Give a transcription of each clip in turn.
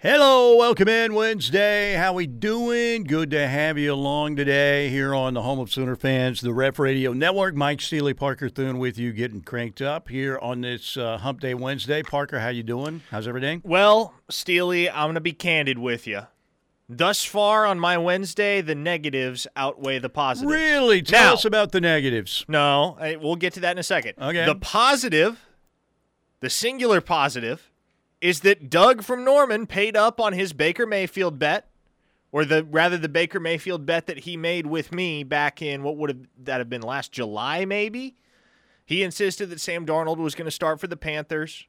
Hello, welcome in Wednesday. How we doing? Good to have you along today here on the home of Sooner fans, the Ref Radio Network. Mike Steely, Parker Thune with you, getting cranked up here on this uh, Hump Day Wednesday. Parker, how you doing? How's everything? Well, Steely, I'm gonna be candid with you. Thus far on my Wednesday, the negatives outweigh the positives. Really? Tell Now- us about the negatives. No, I, we'll get to that in a second. Okay. The positive, the singular positive, is that Doug from Norman paid up on his Baker Mayfield bet, or the rather the Baker Mayfield bet that he made with me back in what would have that have been last July, maybe. He insisted that Sam Darnold was going to start for the Panthers.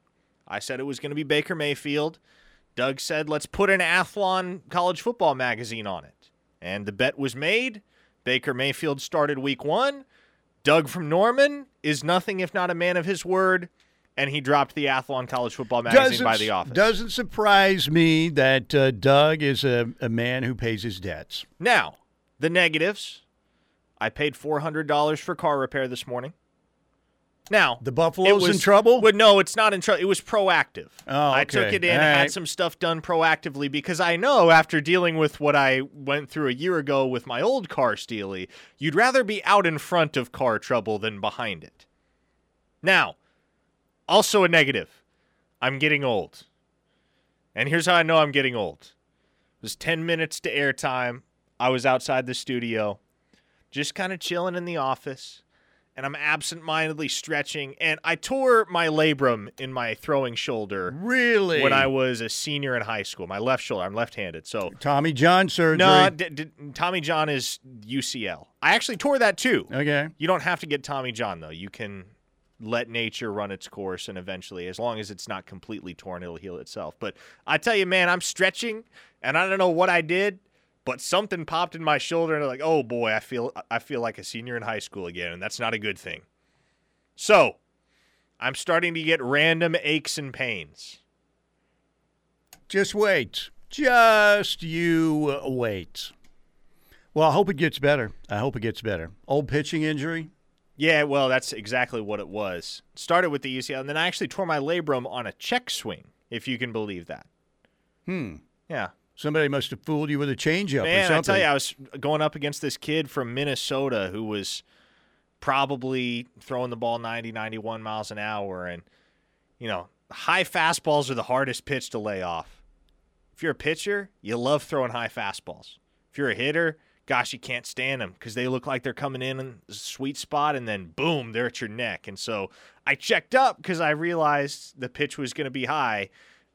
I said it was going to be Baker Mayfield. Doug said, let's put an Athlon college football magazine on it. And the bet was made. Baker Mayfield started week one. Doug from Norman is nothing if not a man of his word. And he dropped the Athlon college football magazine by the office. Doesn't surprise me that uh, Doug is a, a man who pays his debts. Now, the negatives. I paid $400 for car repair this morning. Now, The Buffalo's was in trouble? Well, no, it's not in trouble. It was proactive. Oh, okay. I took it in, All had some stuff done proactively because I know after dealing with what I went through a year ago with my old car, Steely, you'd rather be out in front of car trouble than behind it. Now, also a negative. I'm getting old. And here's how I know I'm getting old. It was 10 minutes to airtime. I was outside the studio, just kind of chilling in the office and I'm absent-mindedly stretching, and I tore my labrum in my throwing shoulder Really? when I was a senior in high school. My left shoulder. I'm left-handed, so Tommy John surgery. no. D- d- Tommy John is UCL. I actually tore that too. Okay. You don't have to get Tommy John though. You can let nature run its course, and eventually, as long as it's not completely torn, it'll heal itself. But I tell you, man, I'm stretching, and I don't know what I did, but something popped in my shoulder, and I'm like, oh boy, I feel I feel like a senior in high school again, and that's not a good thing. So, I'm starting to get random aches and pains. Just wait. Just you wait. Well, I hope it gets better. I hope it gets better. Old pitching injury. Yeah, well, that's exactly what it was. Started with the UCL, and then I actually tore my labrum on a check swing, if you can believe that. Hmm. Yeah. Somebody must have fooled you with a changeup or Man, I something. tell you, I was going up against this kid from Minnesota who was probably throwing the ball 90, 91 miles an hour. And, you know, high fastballs are the hardest pitch to lay off. If you're a pitcher, you love throwing high fastballs. If you're a hitter, gosh, you can't stand them because they look like they're coming in in a sweet spot and then boom, they're at your neck. And so I checked up because I realized the pitch was going to be high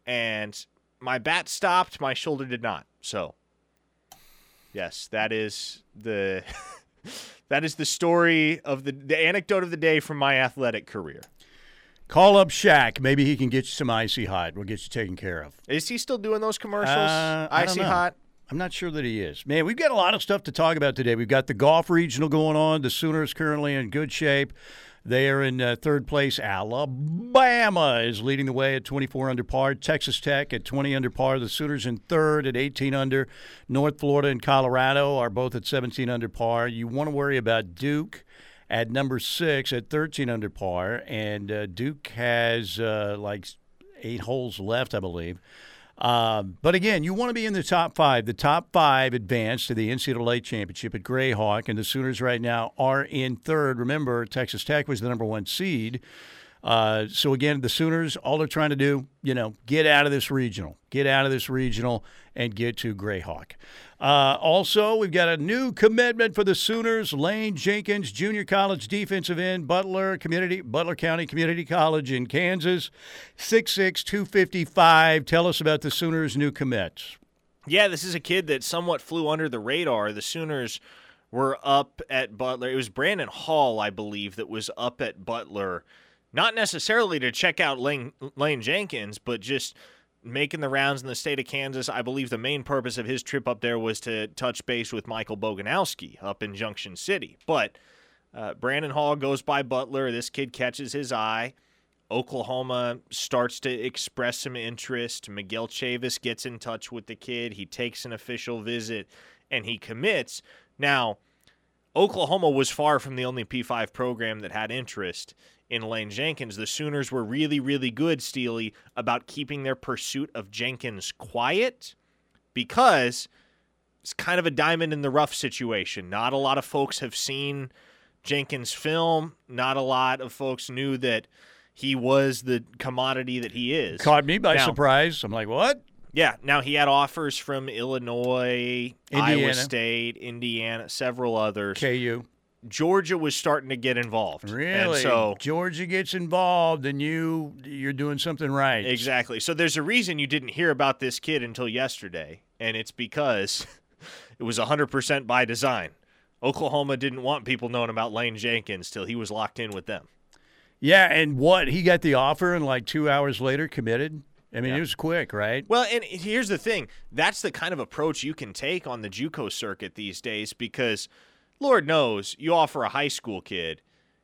and my bat stopped, my shoulder did not. So, yes, that is the that is the story of the the anecdote of the day from my athletic career. Call up Shaq. Maybe he can get you some icy hot. We'll get you taken care of. Is he still doing those commercials? Uh, Icy hot. I'm not sure that he is. Man, we've got a lot of stuff to talk about today. We've got the golf regional going on. The Sooners currently in good shape. They are in uh, third place. Alabama is leading the way at 24 under par. Texas Tech at 20 under par. The Sooners in third at 18 under. North Florida and Colorado are both at 17 under par. You want to worry about Duke at number six at 13 under par. And uh, Duke has uh, like eight holes left, I believe. Um, but again, you want to be in the top five. The top five advance to the NCAA championship at Grayhawk, and the Sooners right now are in third. Remember, Texas Tech was the number one seed. Uh, so again, the Sooners, all they're trying to do, you know, get out of this regional, get out of this regional, and get to Grayhawk. Uh, also, we've got a new commitment for the Sooners. Lane Jenkins, junior college defensive end, Butler Community, Butler County Community College in Kansas, six six two fifty five. Tell us about the Sooners' new commits. Yeah, this is a kid that somewhat flew under the radar. The Sooners were up at Butler. It was Brandon Hall, I believe, that was up at Butler, not necessarily to check out Lane, Lane Jenkins, but just making the rounds in the state of Kansas. I believe the main purpose of his trip up there was to touch base with Michael Boganowski up in Junction City. But uh, Brandon Hall goes by Butler. This kid catches his eye. Oklahoma starts to express some interest. Miguel Chavis gets in touch with the kid. He takes an official visit and he commits. Now, Oklahoma was far from the only P5 program that had interest in Lane Jenkins. The Sooners were really, really good, Steely, about keeping their pursuit of Jenkins quiet because it's kind of a diamond in the rough situation. Not a lot of folks have seen Jenkins' film. Not a lot of folks knew that he was the commodity that he is. Caught me by Now- surprise. I'm like, what? Yeah, now he had offers from Illinois, Iowa Indiana. State, Indiana, several others. KU. Georgia was starting to get involved. Really? And so Georgia gets involved, and you you're doing something right. exactly. So there's a reason you didn't hear about this kid until yesterday, and it's because it was 100% by design. Oklahoma didn't want people knowing about Lane Jenkins till he was locked in with them. Yeah, and what he got the offer, and like two hours later committed. I mean, Yeah. it was quick, right? Well, and here's the thing. That's the kind of approach you can take on the JUCO circuit these days because Lord knows you offer a high school kid,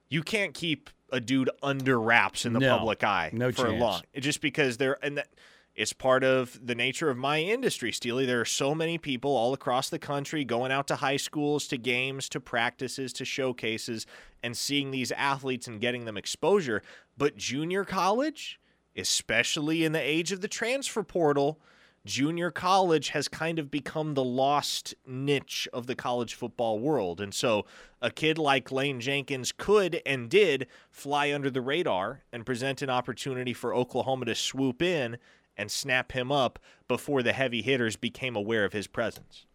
you can't keep a dude under wraps in the No. public eye No for chance. long. Just because they're and that it's part of the nature of my industry, Steely. There are so many people all across the country going out to high schools, to games, to practices, to showcases, and seeing these athletes and getting them exposure. But junior college, especially in the age of the transfer portal, junior college has kind of become the lost niche of the college football world. And so a kid like Lane Jenkins could and did fly under the radar and present an opportunity for Oklahoma to swoop in and snap him up before the heavy hitters became aware of his presence.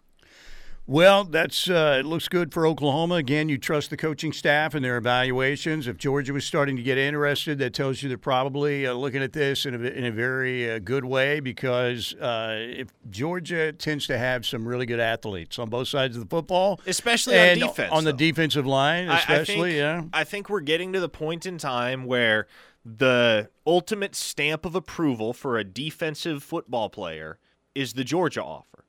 Well, that's uh, it looks good for Oklahoma. Again, you trust the coaching staff and their evaluations. If Georgia was starting to get interested, that tells you they're probably uh, looking at this in a, in a very uh, good way because uh, if Georgia tends to have some really good athletes on both sides of the football, Especially on defense. on the defensive line, I- especially. I think, yeah, I think we're getting to the point in time where the ultimate stamp of approval for a defensive football player is the Georgia offer.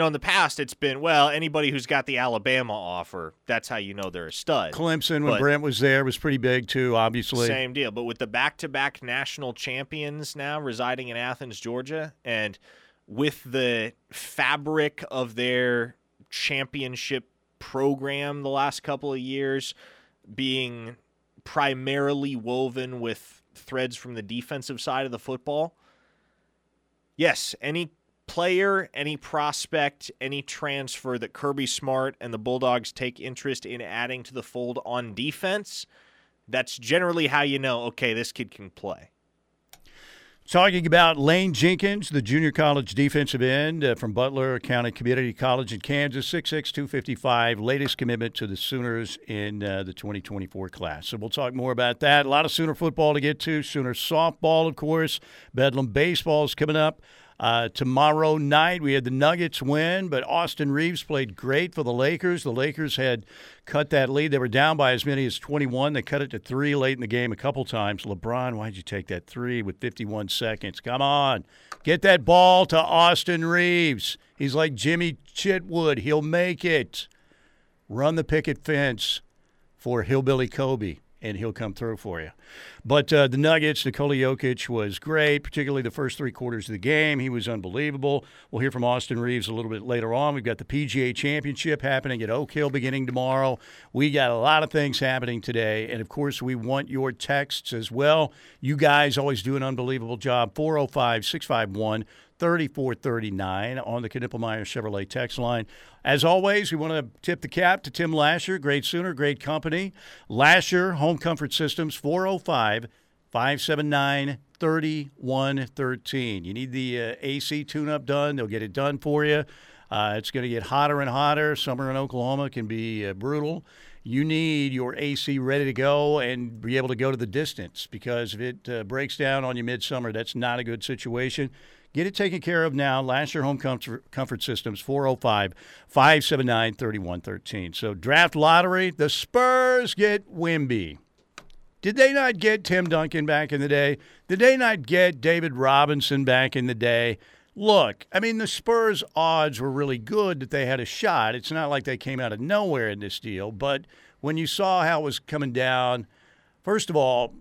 Know, in the past, it's been, well, anybody who's got the Alabama offer, that's how you know they're a stud. Clemson when But- Brent was there was pretty big too. Obviously, Same deal. But with the back to back national champions now residing in Athens, Georgia, and with the fabric of their championship program the last couple of years being primarily woven with threads from the defensive side of the football, yes, any player, any prospect, any transfer that Kirby Smart and the Bulldogs take interest in adding to the fold on defense, that's generally how you know, okay, this kid can play. Talking about Lane Jenkins, the junior college defensive end uh, from Butler County Community College in Kansas, 6'6", 255, latest commitment to the Sooners in uh, the 2024 class. So we'll talk more about that. A lot of Sooner football to get to. Sooner softball, of course. Bedlam baseball is coming up. Uh, tomorrow night, we had the Nuggets win, but Austin Reaves played great for the Lakers. The Lakers had cut that lead. They were down by as many as 21. They cut it to three late in the game a couple times. LeBron, why'd you take that three with 51 seconds? Come on. Get that ball to Austin Reaves. He's like Jimmy Chitwood. He'll make it. Run the picket fence for Hillbilly Kobe, and he'll come through for you. But uh, the Nuggets, Nikola Jokic was great, particularly the first three quarters of the game. He was unbelievable. We'll hear from Austin Reaves a little bit later on. We've got the PGA Championship happening at Oak Hill beginning tomorrow. We got a lot of things happening today. And of course, we want your texts as well. You guys always do an unbelievable job. 405 651 3439 on the Knippelmeyer Chevrolet text line. As always, we want to tip the cap to Tim Lashar, great Sooner, great company. Lashar Home Comfort Systems, 405 579 3113. You need the uh, AC tune up done, they'll get it done for you. Uh, it's going to get hotter and hotter. Summer in Oklahoma can be uh, brutal. You need your AC ready to go and be able to go to the distance because if it uh, breaks down on you midsummer, that's not a good situation. Get it taken care of now. Last year, Home Comfort, Comfort Systems, 405 579 3113. So, draft lottery, the Spurs get Wimby. Did they not get Tim Duncan back in the day? Did they not get David Robinson back in the day? Look, I mean, the Spurs' odds were really good that they had a shot. It's not like they came out of nowhere in this deal, but when you saw how it was coming down, first of all,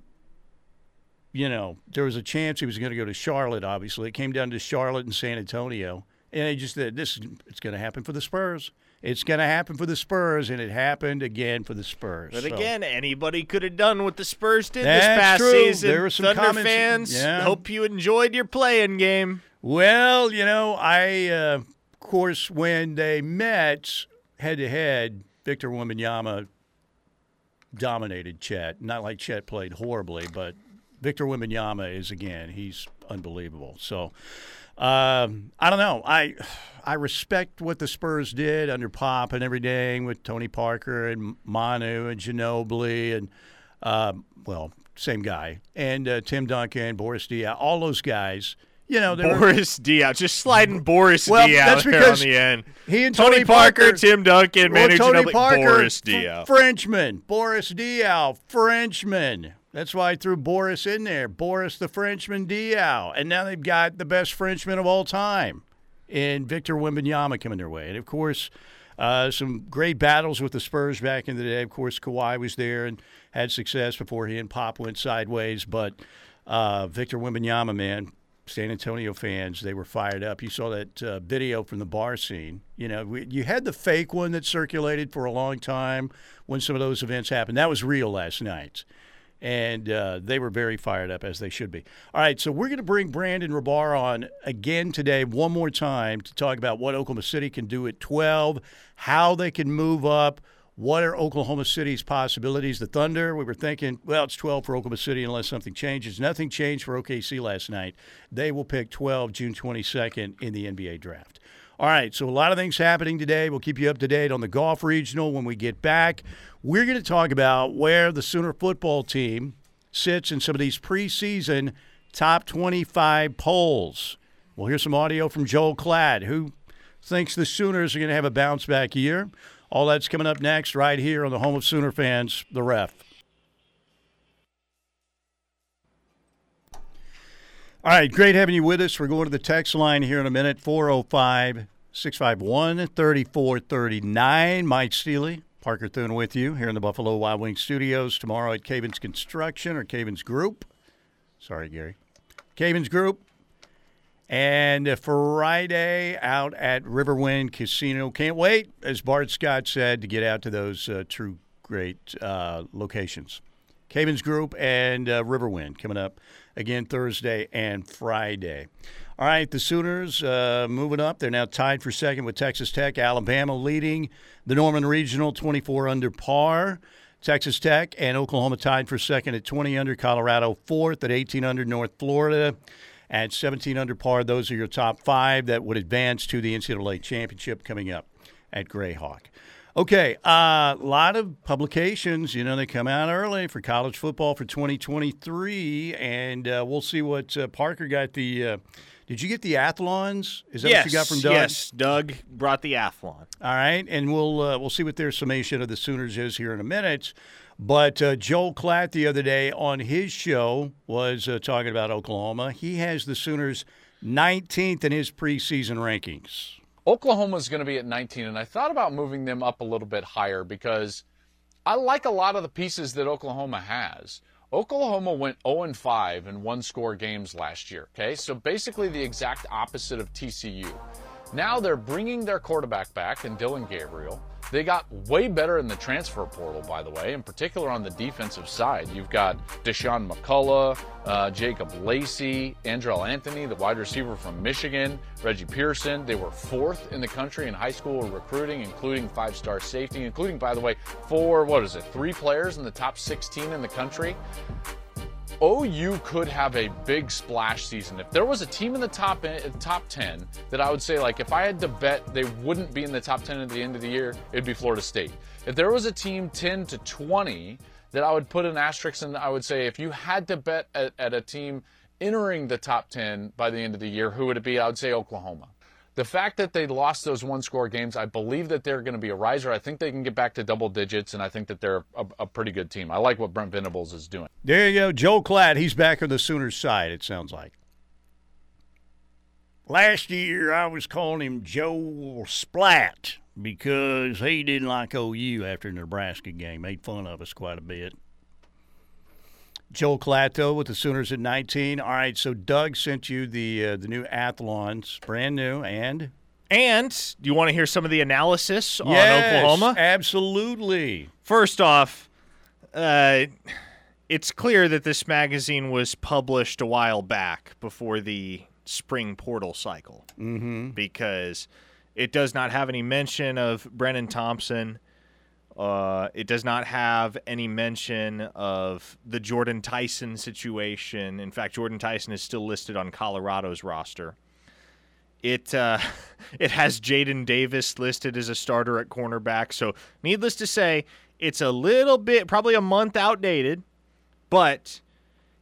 you know, there was a chance he was going to go to Charlotte, obviously. It came down to Charlotte and San Antonio. And they just said, this is it's going to happen for the Spurs. It's going to happen for the Spurs, and it happened again for the Spurs. But So- again, anybody could have done what the Spurs did That's this past true. season. There were some Thunder comments- fans, yeah. hope you enjoyed your playing game. Well, you know, I, uh, of course, when they met head to head, Victor Wembanyama dominated Chet. Not like Chet played horribly, but Victor Wembanyama is again, he's unbelievable. So, um, I don't know. I I respect what the Spurs did under Pop and everything with Tony Parker and Manu and Ginobili and um, well, same guy and uh, Tim Duncan, Boris Diaw, all those guys. You know, were, Boris Diaw, just sliding Boris Well, Diaw that's there on the end. he and Tony, Tony, Parker, Tim Duncan, well, Manu Tony Ginobili, Parker, Boris Diaw. Frenchman, Boris Diaw, Frenchman. That's why I threw Boris in there. Boris the Frenchman Diaw. And now they've got the best Frenchman of all time in Victor Wembanyama coming their way. And of course, uh, some great battles with the Spurs back in the day. Of course, Kawhi was there and had success before he and Pop went sideways. But uh, Victor Wembanyama, man, San Antonio fans, they were fired up. You saw that uh, video from the bar scene. You know, we, you had the fake one that circulated for a long time when some of those events happened. That was real last night. And uh, they were very fired up, as they should be. All right, so we're going to bring Brandon Rahbar on again today, one more time, to talk about what Oklahoma City can do at 12, how they can move up, what are Oklahoma City's possibilities? The Thunder, we were thinking, well, it's 12 for Oklahoma City unless something changes. Nothing changed for OKC last night. They will pick 12 June 22nd in the NBA draft. All right, so a lot of things happening today. We'll keep you up to date on the golf regional when we get back. We're going to talk about where the Sooner football team sits in some of these preseason top 25 polls. We'll hear some audio from Joel Klatt, who thinks the Sooners are going to have a bounce back year. All that's coming up next, right here on the home of Sooner fans, the ref. All right, great having you with us. We're going to the text line here in a minute 405 651 3439. Mike Steely, Parker Thune with you here in the Buffalo Wild Wings studios tomorrow at Cavens Construction or Cavens Group. Sorry, Gary. Cavens Group. And Friday out at Riverwind Casino. Can't wait, as Bart Scott said, to get out to those uh, true great uh, locations. Cavens Group and uh, Riverwind coming up again Thursday and Friday. All right, the Sooners uh, moving up. They're now tied for second with Texas Tech. Alabama leading the Norman Regional 24 under par. Texas Tech and Oklahoma tied for second at 20 under. Colorado fourth at 18 under. North Florida at 17 under par. Those are your top five that would advance to the NCAA championship coming up at Grayhawk. Okay, a uh, lot of publications. You know, they come out early for college football for 2023, and uh, we'll see what uh, Parker got. The uh, did you get the athlons? Is that yes, what you got from Doug? yes, Doug brought the athlon. All right, and we'll uh, we'll see what their summation of the Sooners is here in a minute. But uh, Joel Klatt the other day on his show was uh, talking about Oklahoma. He has the Sooners 19th in his preseason rankings. Oklahoma's going to be at 19, and I thought about moving them up a little bit higher because I like a lot of the pieces that Oklahoma has. Oklahoma went 0 5 in one score games last year, okay? So basically the exact opposite of TCU. Now they're bringing their quarterback back in Dillon Gabriel. They got way better in the transfer portal, by the way, in particular on the defensive side. You've got Dasan McCullough, uh, Jacob Lacey, Andrel Anthony, the wide receiver from Michigan, Reggie Pearson. They were fourth in the country in high school recruiting, including five star safety, including, by the way, four, what is it, three players in the top 16 in the country. OU could have a big splash season. If there was a team in the top eh, top 10 that I would say like if I had to bet they wouldn't be in the top 10 at the end of the year, it'd be Florida State. If there was a team 10 to 20 that I would put an asterisk in, I would say if you had to bet at, at a team entering the top 10 by the end of the year, who would it be? I would say Oklahoma. The fact that they lost those one score games, I believe that they're going to be a riser. I think they can get back to double digits, and I think that they're a, a pretty good team. I like what Brent Venables is doing. There you go. Joe Klatt, he's back on the Sooners side, it sounds like. Last year, I was calling him Joe Splat because he didn't like OU after the Nebraska game. Made fun of us quite a bit. Joel though, with the Sooners at 19. All right, so Doug sent you the uh, the new Athlons, brand new, and And do you want to hear some of the analysis on yes, Oklahoma? absolutely. First off, uh, it's clear that this magazine was published a while back before the spring portal cycle Mm-hmm. because it does not have any mention of Brennan Thompson. Uh, it does not have any mention of the Jordan Tyson situation. In fact, Jordan Tyson is still listed on Colorado's roster. It uh, it has Jaden Davis listed as a starter at cornerback. So, needless to say, it's a little bit, probably a month outdated. But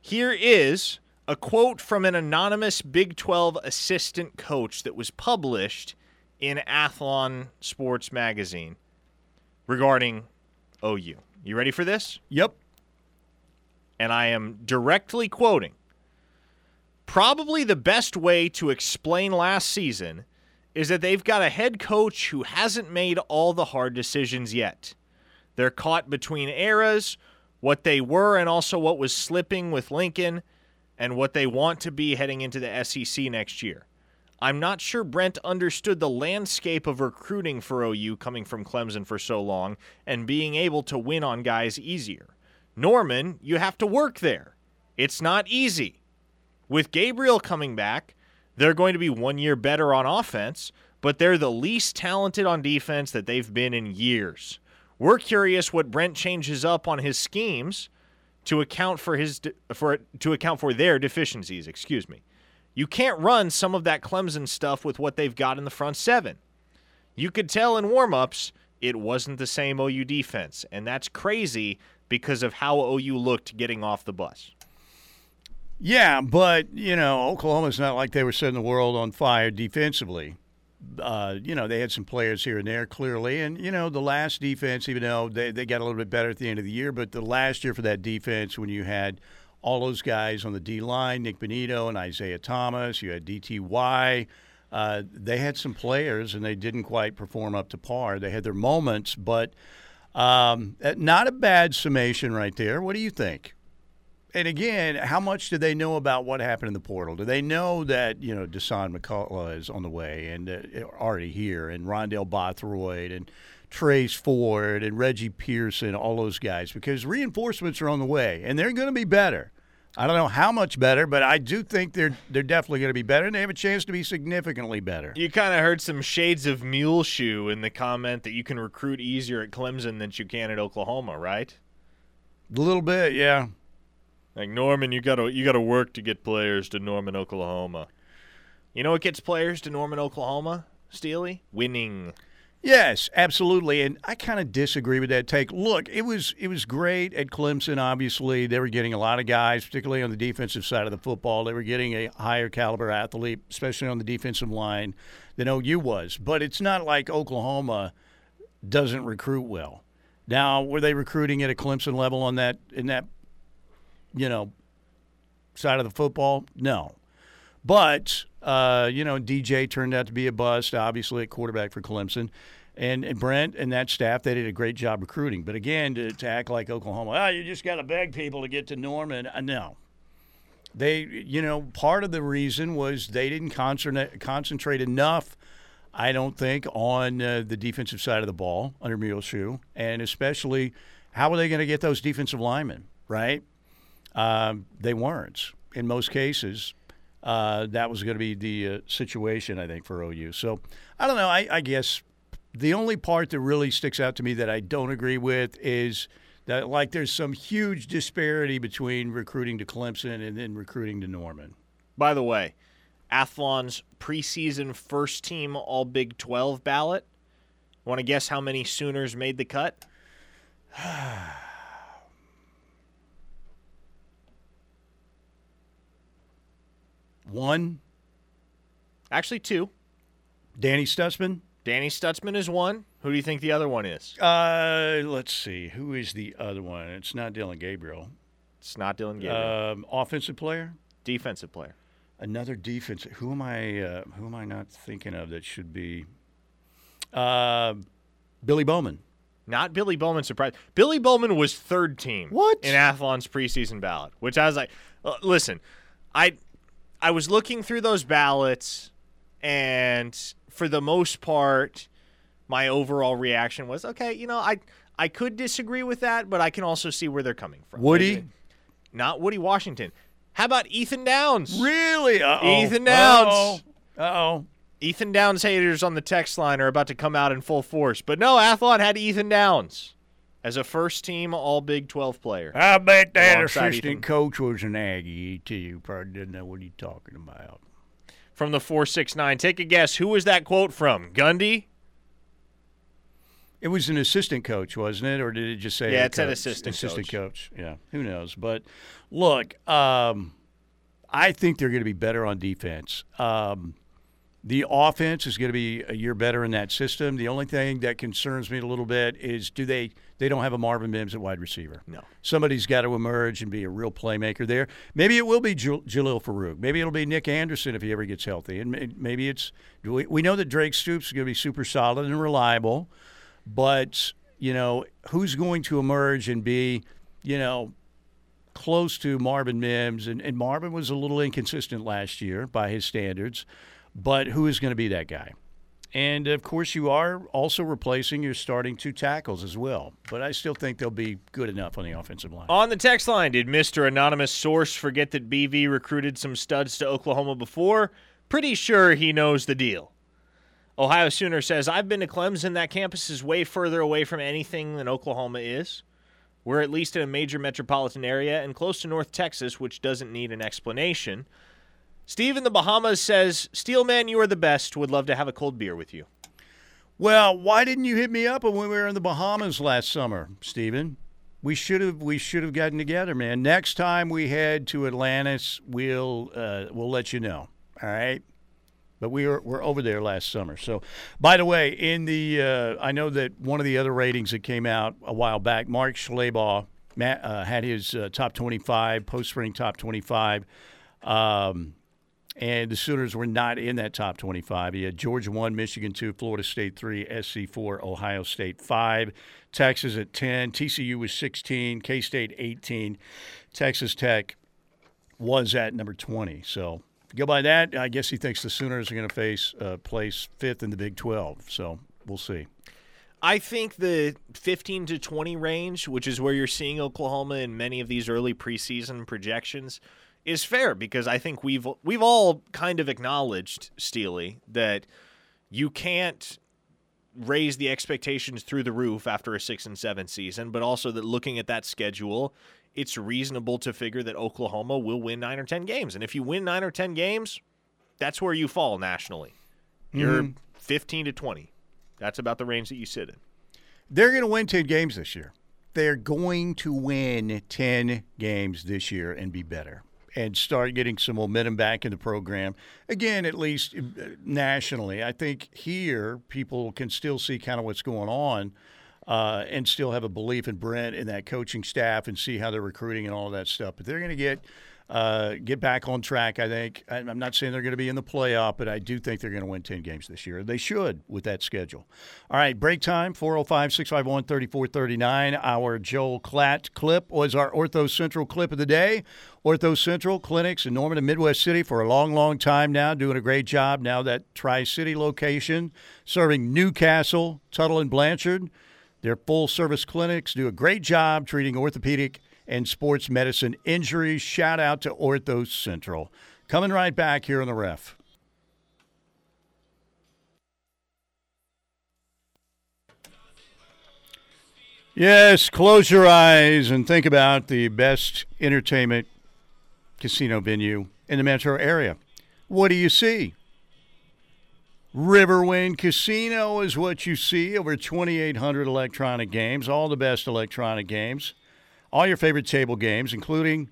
here is a quote from an anonymous Big 12 assistant coach that was published in Athlon Sports Magazine regarding OU. You ready for this? Yep. And I am directly quoting. Probably the best way to explain last season is that they've got a head coach who hasn't made all the hard decisions yet. They're caught between eras, what they were and also what was slipping with Lincoln, and what they want to be heading into the SEC next year. I'm not sure Brent understood the landscape of recruiting for OU coming from Clemson for so long and being able to win on guys easier. Norman, you have to work there. It's not easy. With Gabriel coming back, they're going to be one year better on offense, but they're the least talented on defense that they've been in years. We're curious what Brent changes up on his schemes to account for his for to account for their deficiencies, excuse me. You can't run some of that Clemson stuff with what they've got in the front seven. You could tell in warm-ups it wasn't the same OU defense, and that's crazy because of how OU looked getting off the bus. Yeah, but you know, Oklahoma's not like they were setting the world on fire defensively. Uh, you know, they had some players here and there clearly, and you know, the last defense, even though they they got a little bit better at the end of the year, but the last year for that defense, when you had all those guys on the D line, Nik Bonitto and Isaiah Thomas, you had DTY. Uh, they had some players, and they didn't quite perform up to par. They had their moments, but um, not a bad summation right there. What do you think? and again, how much do they know about what happened in the portal? Do they know that you know Dasan McCullough is on the way and uh, already here, and Rondell Bothroyd and Trace Ford and Reggie Pearson, all those guys? Because reinforcements are on the way, and they're going to be better. I don't know how much better, but I do think they're they're definitely going to be better, and they have a chance to be significantly better. You kind of heard some shades of Muleshoe in the comment that you can recruit easier at Clemson than you can at Oklahoma, right? A little bit, yeah. Like Norman, you gotta you gotta work to get players to Norman, Oklahoma. You know what gets players to Norman, Oklahoma? Steely winning. Yes, absolutely, and I kind of disagree with that take. Look, it was it was great at Clemson. Obviously, they were getting a lot of guys, particularly on the defensive side of the football. They were getting a higher caliber athlete, especially on the defensive line, than OU was. But it's not like Oklahoma doesn't recruit well. Now, were they recruiting at a Clemson level on that in that you know, side of the football? No. But, uh, you know, DJ turned out to be a bust, obviously, at quarterback for Clemson. And, and Brent and that staff, they did a great job recruiting. But again, to, to act like Oklahoma, oh, you just got to beg people to get to Norman. Uh, no. They, you know, part of the reason was they didn't concentrate, concentrate enough, I don't think, on uh, the defensive side of the ball under Muleshoe. And especially, how are they going to get those defensive linemen, right? Um, they weren't in most cases. Uh, that was going to be the uh, situation, I think, for OU. So I don't know. I, I, guess the only part that really sticks out to me that I don't agree with is that, like, there's some huge disparity between recruiting to Clemson and then recruiting to Norman. By the way, Athlon's preseason first team All Big 12 ballot. Want to guess how many Sooners made the cut? One. Actually, two. Danny Stutsman. Danny Stutsman is one. Who do you think the other one is? Uh, let's see. Who is the other one? It's not Dillon Gabriel. It's not Dillon Gabriel. Um, offensive player. Defensive player. Another defensive. Who am I? Uh, who am I not thinking of that should be? Uh, Billy Bowman. Not Billy Bowman. Surprised. Billy Bowman was third team. What in Athlon's preseason ballot? Which I was like, uh, listen, I I was looking through those ballots, and for the most part, my overall reaction was okay. You know, I I could disagree with that, but I can also see where they're coming from. Woody, not Woody Washington. How about Ethan Downs? really? Uh-oh. Ethan Downs. Uh oh. Ethan Downs haters on the text line are about to come out in full force. But no, Athlon had Ethan Downs as a first team All Big 12 player. I bet that assistant Ethan. coach was an Aggie too. Probably didn't know what he's talking about. From the 469. Take a guess. Who was that quote from? Gundy? It was an assistant coach, wasn't it, or did it just say? Yeah, a it said assistant assistant coach. coach. Yeah, who knows? But look, um, I think they're going to be better on defense. Um, the offense is going to be a year better in that system. The only thing that concerns me a little bit is do they they don't have a Marvin Mims at wide receiver. No. Somebody's got to emerge and be a real playmaker there. Maybe it will be Jal- Jalil Farooq. Maybe it'll be Nick Anderson if he ever gets healthy. And maybe it's we, we know that Drake Stoops is going to be super solid and reliable, but you know who's going to emerge and be you know close to Marvin Mims, and, and Marvin was a little inconsistent last year by his standards, but who is going to be that guy? And of course, you are also replacing your starting two tackles as well. But I still think they'll be good enough on the offensive line. On the text line, did Mr. Anonymous Source forget that BV recruited some studs to Oklahoma before? Pretty sure he knows the deal. Ohio Sooner says, I've been to Clemson. That campus is way further away from anything than Oklahoma is. We're at least in a major metropolitan area and close to North Texas, which doesn't need an explanation. Steve in the Bahamas says, Steelman, you are the best. Would love to have a cold beer with you. Well, why didn't you hit me up when we were in the Bahamas last summer, Steven? We should have we should have gotten together, man. Next time we head to Atlantis, we'll uh, we'll let you know. All right. But we were we're over there last summer. So, by the way, in the uh, I know that one of the other ratings that came out a while back, Mark Schlabach Matt, uh, had his uh, top 25 post spring top 25. Um, and the Sooners were not in that top 25. He had Georgia 1, Michigan 2, Florida State 3, SC 4, Ohio State 5, Texas at 10, TCU was 16, K State 18, Texas Tech was at number 20. So go by that, I guess he thinks the Sooners are going to face uh, place fifth in the Big 12. So we'll see. I think the 15 to 20 range, which is where you're seeing Oklahoma in many of these early preseason projections, is fair because I think we've we've all kind of acknowledged Steely that you can't raise the expectations through the roof after a 6 and 7 season, but also that looking at that schedule, it's reasonable to figure that Oklahoma will win 9 or 10 games. And if you win 9 or 10 games, that's where you fall nationally. You're mm-hmm. 15 to 20. That's about the range that you sit in. They're going to win 10 games this year. They're going to win 10 games this year and be better and start getting some momentum back in the program. Again, at least uh, nationally. I think here people can still see kind of what's going on uh, and still have a belief in Brent and that coaching staff and see how they're recruiting and all that stuff. But they're going to get uh, get back on track. I think. I'm not saying they're going to be in the playoff, but I do think they're going to win 10 games this year. They should with that schedule. All right, break time 405 651 3439. Our Joel Klatt clip was our Ortho Central clip of the day. Ortho Central clinics in Norman and Midwest City for a long, long time now, doing a great job. Now that Tri City location serving Newcastle, Tuttle, and Blanchard. Their full service clinics do a great job treating orthopedic and sports medicine injuries. Shout out to Ortho Central. Coming right back here on the ref. Yes, close your eyes and think about the best entertainment casino venue in the metro area. What do you see? Riverwind Casino is what you see. Over 2,800 electronic games, all the best electronic games, all your favorite table games, including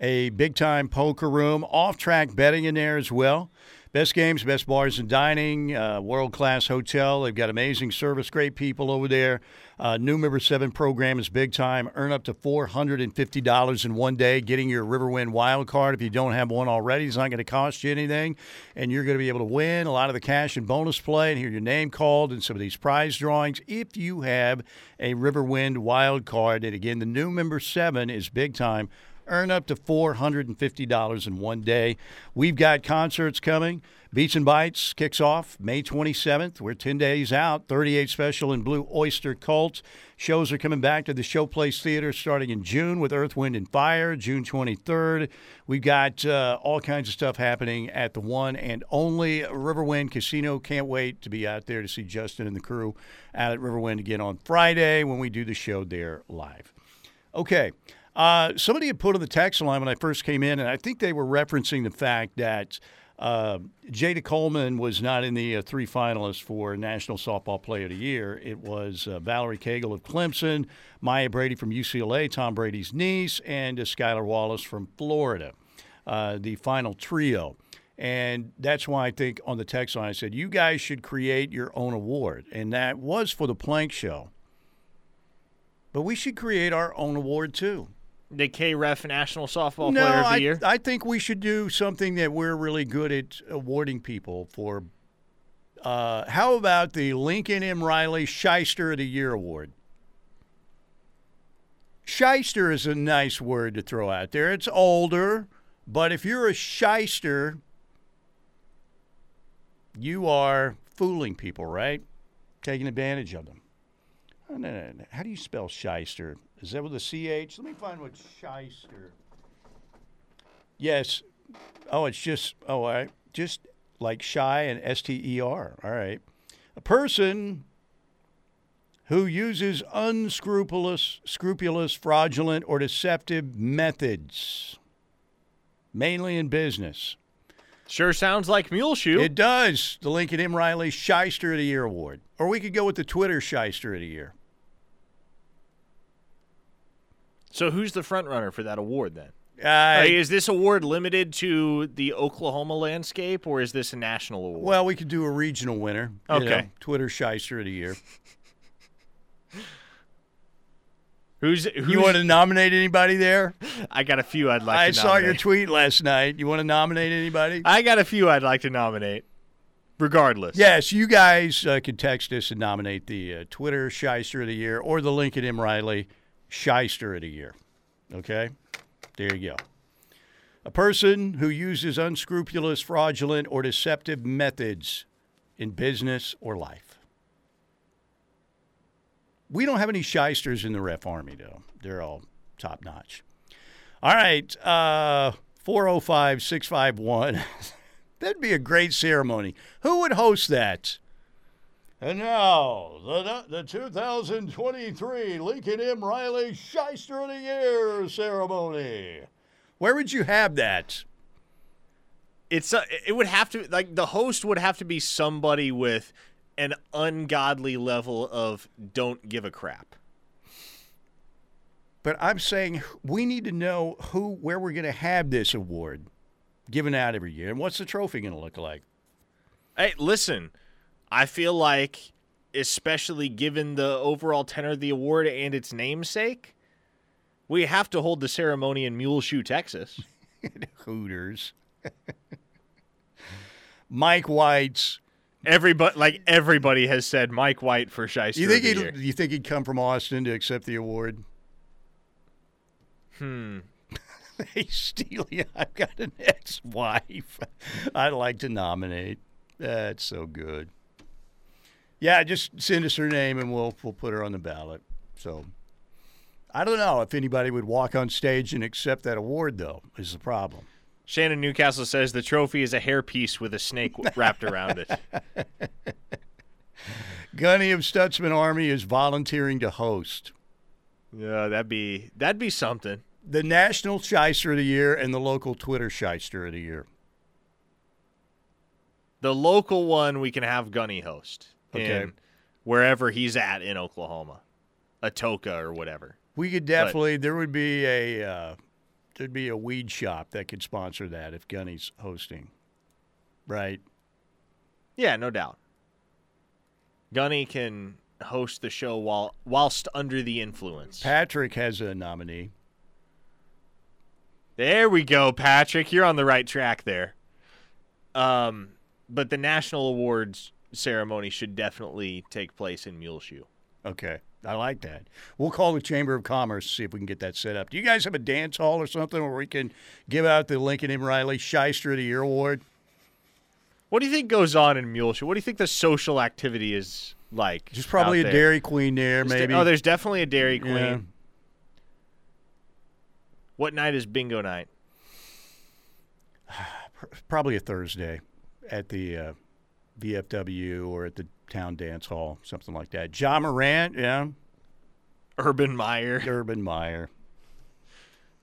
a big time poker room, off track betting in there as well. Best games, best bars and dining, uh, world class hotel. They've got amazing service, great people over there. Uh, new member seven program is big time. Earn up to $450 in one day getting your Riverwind wild card. If you don't have one already, it's not going to cost you anything. And you're going to be able to win a lot of the cash and bonus play and hear your name called in some of these prize drawings if you have a Riverwind wild card. And again, the new member seven is big time. Earn up to $450 in one day. We've got concerts coming. Beats and Bites kicks off May 27th. We're 10 days out. 38 Special and Blue Oyster Cult. Shows are coming back to the Showplace Theater starting in June with Earth, Wind, and Fire, June 23rd. We've got uh, all kinds of stuff happening at the one and only Riverwind Casino. Can't wait to be out there to see Justin and the crew out at Riverwind again on Friday when we do the show there live. Okay. Uh, somebody had put on the text line when I first came in, and I think they were referencing the fact that uh, Jayda Coleman was not in the uh, three finalists for National Softball Player of the Year. It was uh, Valerie Cagle of Clemson, Maya Brady from UCLA, Tom Brady's niece, and uh, Skylar Wallace from Florida, uh, the final trio. And that's why I think on the text line I said, you guys should create your own award. And that was for the Plank Show. But we should create our own award too. The KREF National Softball no, Player of the I, Year. I think we should do something that we're really good at awarding people for. Uh, how about the Lincoln M. Riley Shyster of the Year Award? Shyster is a nice word to throw out there. It's older, but if you're a shyster, you are fooling people, right? Taking advantage of them. No, no, no. How do you spell shyster? Is that with a CH? Let me find what shyster. Yes. Oh, it's just, oh, I just like shy and S T E R. All right. A person who uses unscrupulous, scrupulous, fraudulent, or deceptive methods, mainly in business. Sure sounds like Mule Shoe. It does. The Lincoln M. Riley Shyster of the Year Award. Or we could go with the Twitter Shyster of the Year. So who's the front runner for that award then? Uh, is this award limited to the Oklahoma landscape, or is this a national award? well, we could do a regional winner. Okay. know, Twitter Shyster of the Year. who's, who's You want to nominate anybody there? I got a few I'd like I saw your tweet last night. You want to nominate anybody? I got a few I'd like to nominate. Regardless. Yes, you guys uh, can text us and nominate the uh, Twitter Shyster of the Year or the Lincoln M. Riley Shyster of the Year. Okay? There you go. A person who uses unscrupulous, fraudulent, or deceptive methods in business or life. We don't have any shysters in the ref army, though. They're all top notch. All right. Uh, 405 651. That'd be a great ceremony. Who would host that? And now, the, the 2023 Lincoln M. Riley Shyster of the Year ceremony. Where would you have that? It's uh, it would have to like the host would have to be somebody with an ungodly level of don't give a crap. But I'm saying we need to know who, where we're going to have this award given out every year, and what's the trophy going to look like? Hey, listen, I feel like, especially given the overall tenor of the award and its namesake, we have to hold the ceremony in Muleshoe, Texas. Hooters. Mike White's. Everybody, like everybody, has said Mike White for Shyster. You think he'd, you think he'd come from Austin to accept the award? Hmm. Hey, Steely, I've got an ex-wife I'd like to nominate. That's so good. Yeah, just send us her name and we'll we'll put her on the ballot. So I don't know if anybody would walk on stage and accept that award, though. Is the problem? Shannon Newcastle says the trophy is a hairpiece with a snake wrapped around it. Gunny of Stutsman Army is volunteering to host Yeah, that'd be that'd be something. the National Shyster of the Year and the local Twitter Shyster of the Year. The local one we can have Gunny host. Okay. in wherever he's at in Oklahoma, Atoka or whatever. We could definitely. there would be a uh, there'd be a weed shop that could sponsor that if Gunny's hosting, right? Yeah, no doubt. Gunny can host the show while whilst under the influence. Patrick has a nominee. There we go, Patrick. You're on the right track there. Um, but the national awards ceremony should definitely take place in Muleshoe. Okay. I like that. We'll call the Chamber of Commerce see if we can get that set up. Do you guys have a dance hall or something where we can give out the Lincoln M. Riley Shyster of the Year award? What do you think goes on in Muleshoe? What do you think the social activity is like? Just probably a there? Dairy Queen there- maybe. oh, there's definitely a Dairy Queen. Yeah. What night is bingo night? probably a Thursday at the uh, VFW or at the town dance hall, something like that. John Morant, yeah, Urban Meyer. Urban Meyer.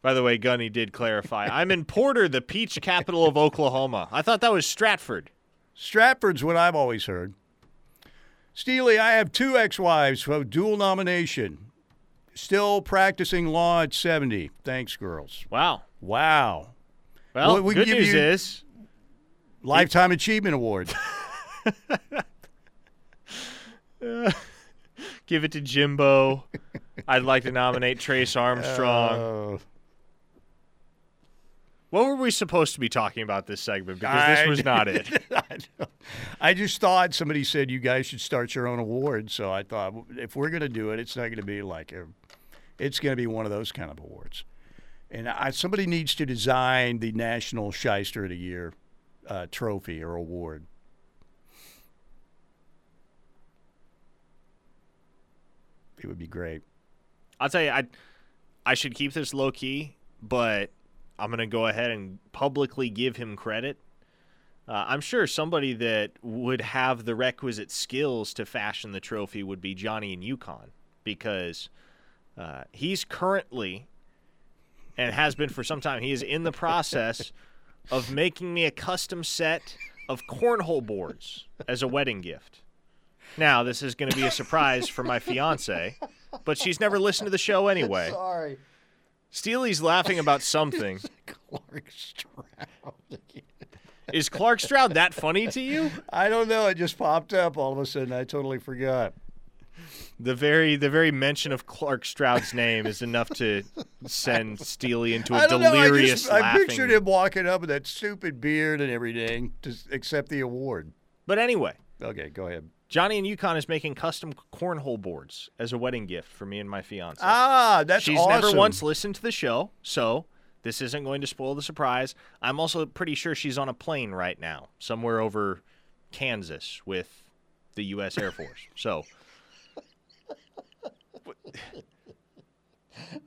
By the way, Gunny did clarify. I'm in Porter, the peach capital of Oklahoma. I thought that was Stratford. Stratford's what I've always heard. Steely, I have two ex-wives who have dual nomination. Still practicing law at 70. Thanks, girls. Wow. Wow. Well, Well, we good give news you- is Lifetime Achievement Award. give it to Jimbo. I'd like to nominate Trace Armstrong. Oh. what were we supposed to be talking about this segment? Because this was not it. I. I just thought somebody said you guys should start your own award, so I thought if we're going to do it, it's not going to be like a, it's going to be one of those kind of awards. And I, somebody needs to design the National Shyster of the Year uh, trophy or award. It would be great. I'll tell you, I I should keep this low key, but I'm gonna go ahead and publicly give him credit. Uh, I'm sure somebody that would have the requisite skills to fashion the trophy would be Johnny in Yukon because uh, he's currently and has been for some time. He is in the process of making me a custom set of cornhole boards as a wedding gift. Now, this is going to be a surprise for my fiance, but she's never listened to the show anyway. Sorry, Steely's laughing about something. Clark Stroud. Is Clark Stroud that funny to you? I don't know. It just popped up all of a sudden. I totally forgot. The very the very mention of Clark Stroud's name is enough to send Steely into a I don't know. I, delirious just, I pictured him walking up with that stupid beard and everything to accept the award. But anyway, Okay, go ahead. Johnny and Yukon is making custom cornhole boards as a wedding gift for me and my fiance. Ah, that's awesome. She's awesome. never once listened to the show, so this isn't going to spoil the surprise. I'm also pretty sure she's on a plane right now, somewhere over Kansas with the U.S. Air Force. So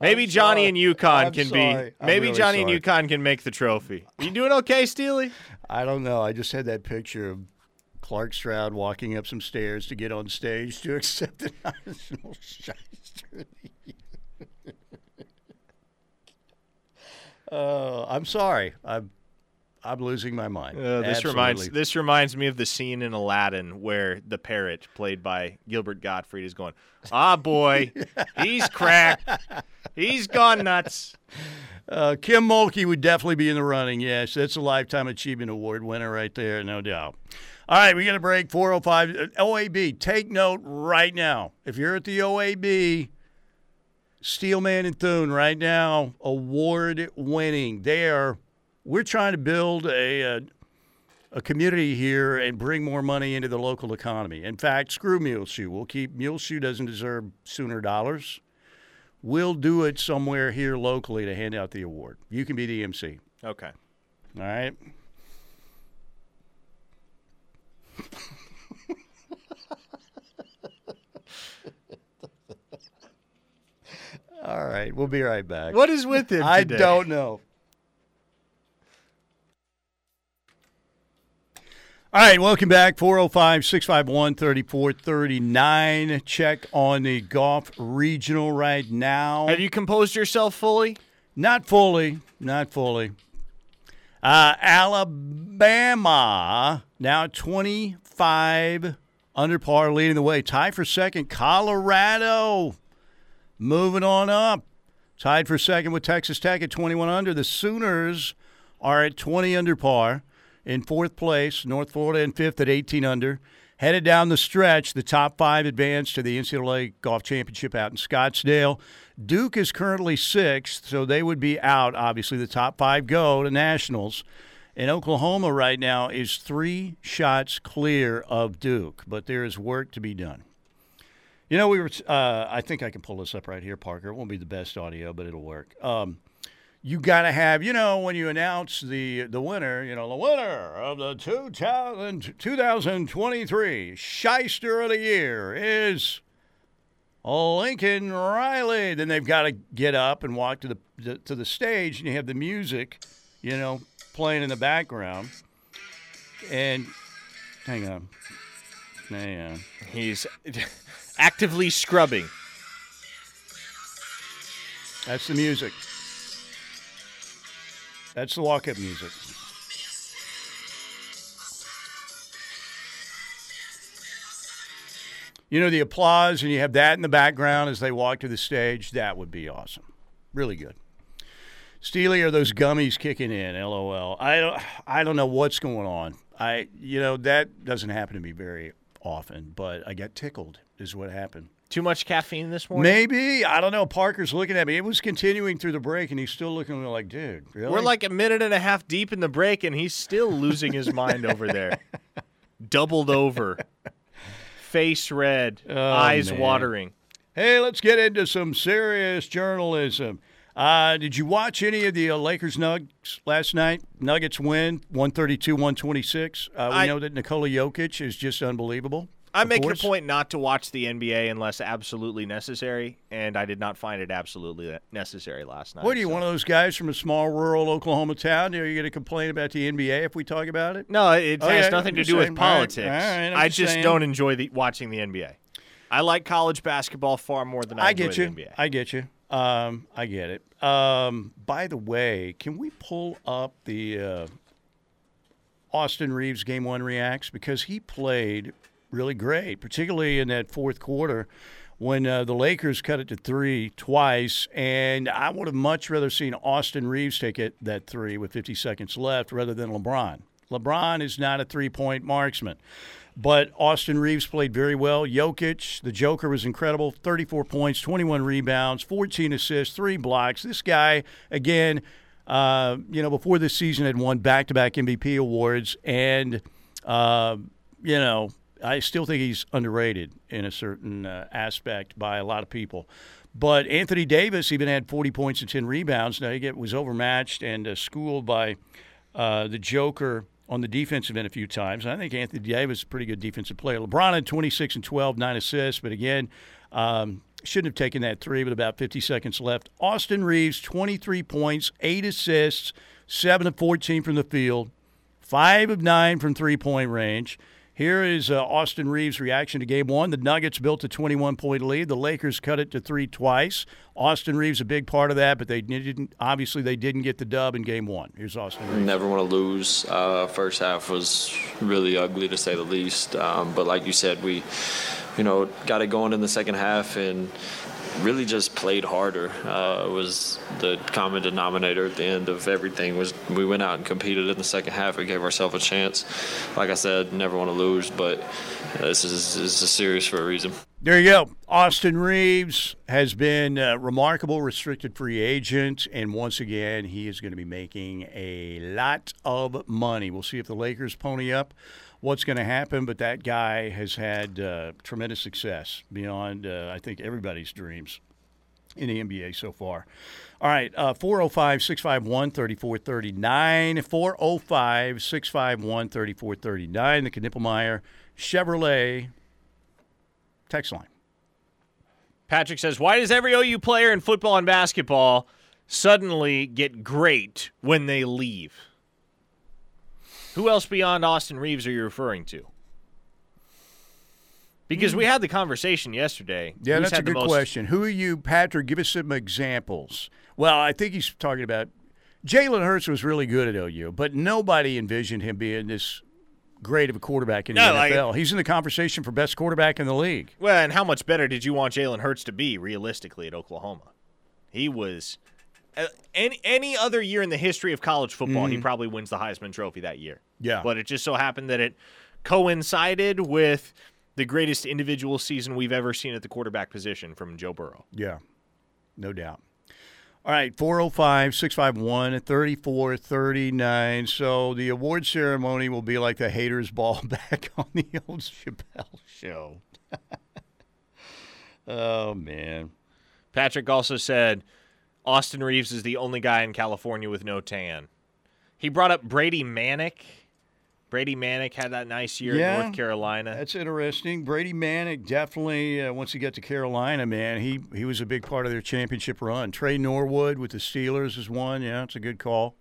maybe I'm Johnny sorry. and Yukon I'm can sorry. be. Maybe really Johnny and sorry. Yukon can make the trophy. You doing okay, Steely? I don't know. I just had that picture of Clark Stroud walking up some stairs to get on stage to accept the National Shyster. Oh, I'm sorry. I'm I'm losing my mind. Uh, this reminds this reminds me of the scene in Aladdin where the parrot, played by Gilbert Gottfried, is going, "Ah, boy, he's cracked. He's gone nuts." Uh, Kim Mulkey would definitely be in the running. Yes, that's a Lifetime Achievement Award winner right there, no doubt. All right, we got a break. 405 uh, OAB. Take note right now. If you're at the OAB, Steelman and Thune right now, award winning. They are. We're trying to build a, a a community here and bring more money into the local economy. In fact, screw Muleshoe. We'll keep Muleshoe doesn't deserve sooner dollars. We'll do it somewhere here locally to hand out the award. You can be the MC. Okay. All right. All right, we'll be right back. What is with him? I today? don't know. All right, welcome back. 405 651 3439. Check on the golf regional right now. Have you composed yourself fully? Not fully. Not fully. Uh, Alabama now 25 under par, leading the way. Tied for second. Colorado moving on up. Tied for second with Texas Tech at 21 under. The Sooners are at 20 under par. In fourth place, North Florida in fifth at 18 under. Headed down the stretch, the top five advance to the NCAA Golf Championship out in Scottsdale. Duke is currently sixth, so they would be out. Obviously, the top five go to Nationals. And Oklahoma right now is three shots clear of Duke, but there is work to be done. You know, we were. Uh, I think I can pull this up right here, Parker. It won't be the best audio, but it'll work. Um, you got to have, you know, when you announce the the winner, you know, the winner of the 2000, 2023 Shyster of the Year is Lincoln Riley. Then they've got to get up and walk to the to the stage, and you have the music, you know, playing in the background. And hang on, hang on. He's actively scrubbing. That's the music. That's the walk up music. You know, the applause, and you have that in the background as they walk to the stage. That would be awesome. Really good. Steely, are those gummies kicking in? LOL. I don't, I don't know what's going on. I, you know, that doesn't happen to me very often, but I got tickled, is what happened. Too much caffeine this morning? Maybe. I don't know. Parker's looking at me. It was continuing through the break, and he's still looking at me like, dude, really? We're like a minute and a half deep in the break, and he's still losing his mind over there. Doubled over, face red, eyes man. watering. Hey, let's get into some serious journalism. Uh, did you watch any of the uh, Lakers Nuggets last night? Nuggets win 132 126. Uh, we I- know that Nikola Jokic is just unbelievable. I make it a point not to watch the NBA unless absolutely necessary, and I did not find it absolutely necessary last night. What are you, so- one of those guys from a small rural Oklahoma town? Are you going to complain about the NBA if we talk about it? No, it Oh, has yeah, nothing I'm to do saying. with politics. all right, I'm I just saying. don't enjoy the, watching the NBA. I like college basketball far more than I, I get you. the NBA. I get you. Um, I get it. Um, by the way, can we pull up the uh, Austin Reaves game one reacts because he played really great, particularly in that fourth quarter when uh, the Lakers cut it to three twice, and I would have much rather seen Austin Reaves take it that three with 50 seconds left rather than LeBron. LeBron is not a three-point marksman. But Austin Reaves played very well. Jokic, the Joker, was incredible. 34 points, 21 rebounds, 14 assists, three blocks. This guy, again, uh, you know, before this season had won back-to-back MVP awards, and uh, you know, I still think he's underrated in a certain uh, aspect by a lot of people. But Anthony Davis even had 40 points and 10 rebounds. Now he was overmatched and uh, schooled by uh, the Joker on the defensive end a few times. I think Anthony Davis is a pretty good defensive player. LeBron had 26 and 12, nine assists, but again, um, shouldn't have taken that three with about 50 seconds left. Austin Reaves, 23 points, eight assists, seven of 14 from the field, five of nine from three point range. Here is uh, Austin Reaves' reaction to game one. The Nuggets built a 21 point lead. The Lakers cut it to three twice. Austin Reaves a big part of that, but they didn't. Obviously, they didn't get the dub in game one. Here's Austin Reaves. Never want to lose. Uh, first half was really ugly to say the least. Um, but like you said, we, you know, got it going in the second half and really just played harder. Uh, was the common denominator at the end of everything. Was we went out and competed in the second half and gave ourselves a chance. Like I said, never want to lose, but this is, this is serious for a reason. There you go. Austin Reaves has been uh, remarkable restricted free agent, and once again, he is going to be making a lot of money. We'll see if the Lakers pony up what's going to happen, but that guy has had uh, tremendous success beyond, uh, I think, everybody's dreams in the NBA so far. All right, uh, 405 651 3439. 405 651 3439. The Knippelmeyer Chevrolet text line. Patrick says, "Why does every OU player in football and basketball suddenly get great when they leave?" Who else beyond Austin Reaves are you referring to? Because we had the conversation yesterday. Yeah, Who's that's a the good most- question. Who are you, Patrick? Give us some examples. Well, I think he's talking about Jalen Hurts was really good at OU, but nobody envisioned him being this great of a quarterback in the No, like- NFL. he's in the conversation for best quarterback in the league. Well, and how much better did you want Jalen Hurts to be realistically at Oklahoma? He was. Uh, any any other year in the history of college football, he probably wins the Heisman Trophy that year. Yeah. But it just so happened that it coincided with the greatest individual season we've ever seen at the quarterback position from Joe Burrow. Yeah, no doubt. All right, 405 651 3439. So the award ceremony will be like the haters ball back on the old Chappelle show. Oh man. Patrick also said Austin Reaves is the only guy in California with no tan. He brought up Brady Manek. Brady Manek had that nice year Yeah. in North Carolina. That's interesting. Brady Manek definitely, uh, once he got to Carolina, man, he he was a big part of their championship run. Tre Norwood with the Steelers is one. Yeah, it's a good call.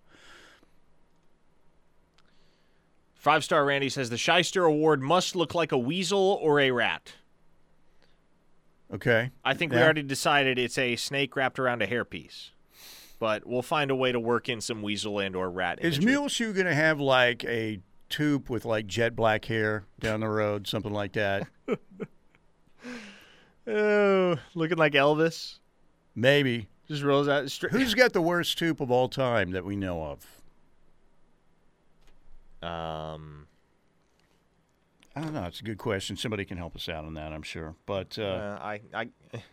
Five star Randy says the Shyster Award must look like a weasel or a rat. Okay. I think we already decided it's a snake wrapped around a hairpiece, but we'll find a way to work in some weasel and or rat. Is imagery. Muleshoe going to have like a tube with like jet black hair down the road, something like that? Oh, looking like Elvis. Maybe. Just rolls out. Stri- Who's got the worst tube of all time that we know of? um, I don't know. It's a good question. Somebody can help us out on that, I'm sure. But uh, uh, I, I,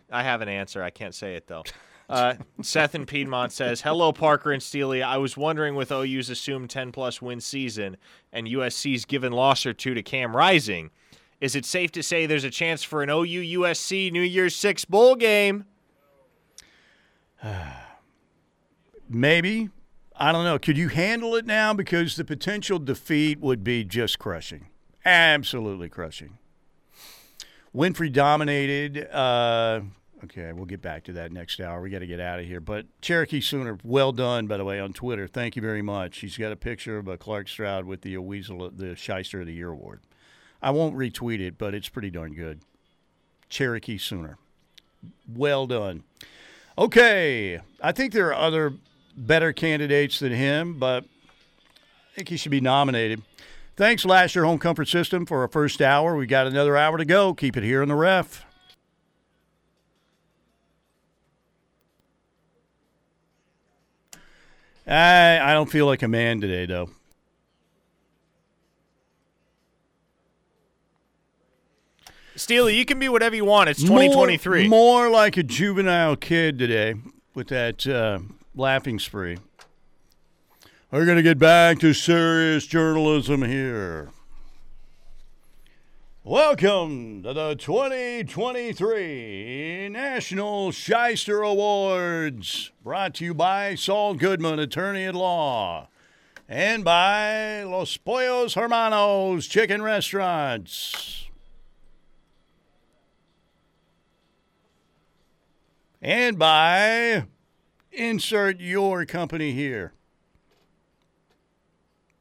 I have an answer. I can't say it though. Uh, Seth in Piedmont says, "Hello, Parker and Steely. I was wondering with OU's assumed 10 plus win season and USC's given loss or two to Cam Rising, is it safe to say there's a chance for an OU USC New Year's Six bowl game?" maybe. I don't know. Could you handle it now? Because the potential defeat would be just crushing. Absolutely crushing. Winfrey dominated. Uh, okay, we'll get back to that next hour. We got to get out of here. But Cherokee Sooner, well done, by the way, on Twitter. Thank you very much. He's got a picture of a Clark Stroud with the Weasel, uh, the Shyster of the Year award. I won't retweet it, but it's pretty darn good. Cherokee Sooner. Well done. Okay, I think there are other better candidates than him, but I think he should be nominated. Thanks, Lasher Home Comfort System, for our first hour. We got another hour to go. Keep it here in the ref. I I don't feel like a man today, though. Steely, you can be whatever you want. It's 2023. More, more like a juvenile kid today with that uh, laughing spree. We're going to get back to serious journalism here. Welcome to the 2023 National Shyster Awards, brought to you by Saul Goodman, attorney at law, and by Los Pollos Hermanos Chicken Restaurants. and by insert your company here.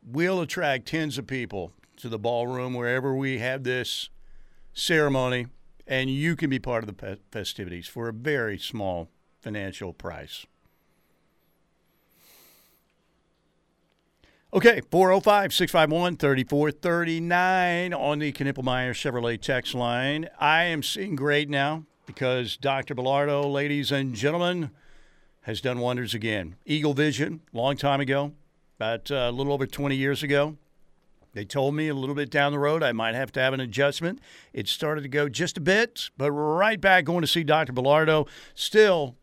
We'll attract tens of people to the ballroom wherever we have this ceremony, and you can be part of the festivities for a very small financial price. Okay, 405 651 3439 on the Knippelmeyer Chevrolet text line. I am seeing great now because Dr. Bellardo, ladies and gentlemen, has done wonders again. Eagle Vision, long time ago, about uh, a little over 20 years ago. They told me a little bit down the road I might have to have an adjustment. It started to go just a bit, but right back going to see Dr. Bellardo. Still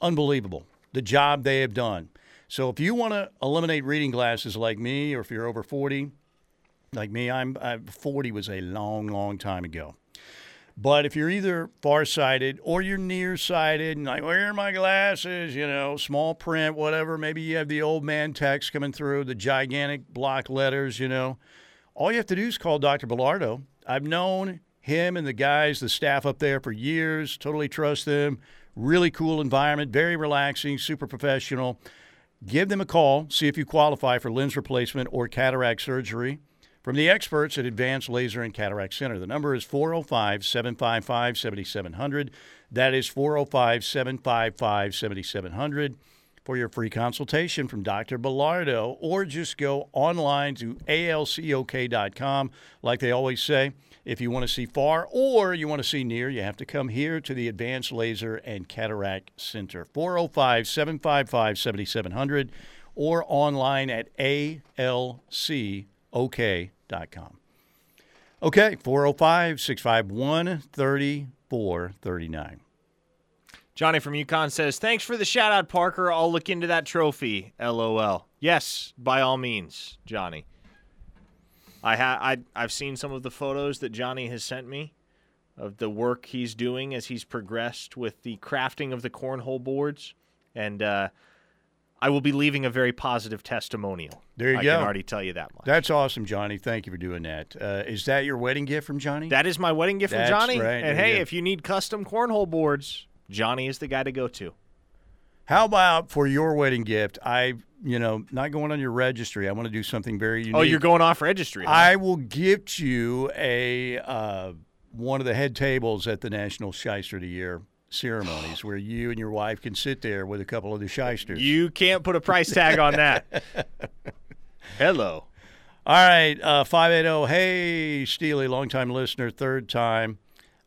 unbelievable the job they have done. So if you want to eliminate reading glasses like me, or if you're over 40, like me, I'm, I'm 40 was a long, long time ago. But if you're either farsighted or you're nearsighted and like, where are my glasses? You know, small print, whatever. Maybe you have the old man text coming through, the gigantic block letters, you know. All you have to do is call Dr. Bellardo. I've known him and the guys, the staff up there for years, totally trust them. Really cool environment, very relaxing, super professional. Give them a call, see if you qualify for lens replacement or cataract surgery from the experts at Advanced Laser and Cataract Center. The number is 405 755 7700. That is 405 755 7700 for your free consultation from Dr. Bellardo, or just go online to alcok.com. Like they always say, if you want to see far or you want to see near, you have to come here to the Advanced Laser and Cataract Center. 405 755 7700 or online at alc ok.com. Okay, 405 651 3439. Johnny from Yukon says, "Thanks for the shout out, Parker. I'll look into that trophy." LOL. Yes, by all means, Johnny. I ha- I I've seen some of the photos that Johnny has sent me of the work he's doing as he's progressed with the crafting of the cornhole boards, and uh, I will be leaving a very positive testimonial. There you I go. I can already tell you that much. That's awesome, Johnny. Thank you for doing that. Uh, is that your wedding gift from Johnny? That is my wedding gift That's from Johnny. right. And There hey, go. if you need custom cornhole boards, Johnny is the guy to go to. How about for your wedding gift? I, you know, not going on your registry. I want to do something very unique. Oh, you're going off registry. huh? I will gift you a uh, one of the head tables at the National Shyster of the Year ceremonies, where you and your wife can sit there with a couple of the shysters. You can't put a price tag on that. Hello. All right, uh, five eight zero. Hey, Steely, longtime listener, third time.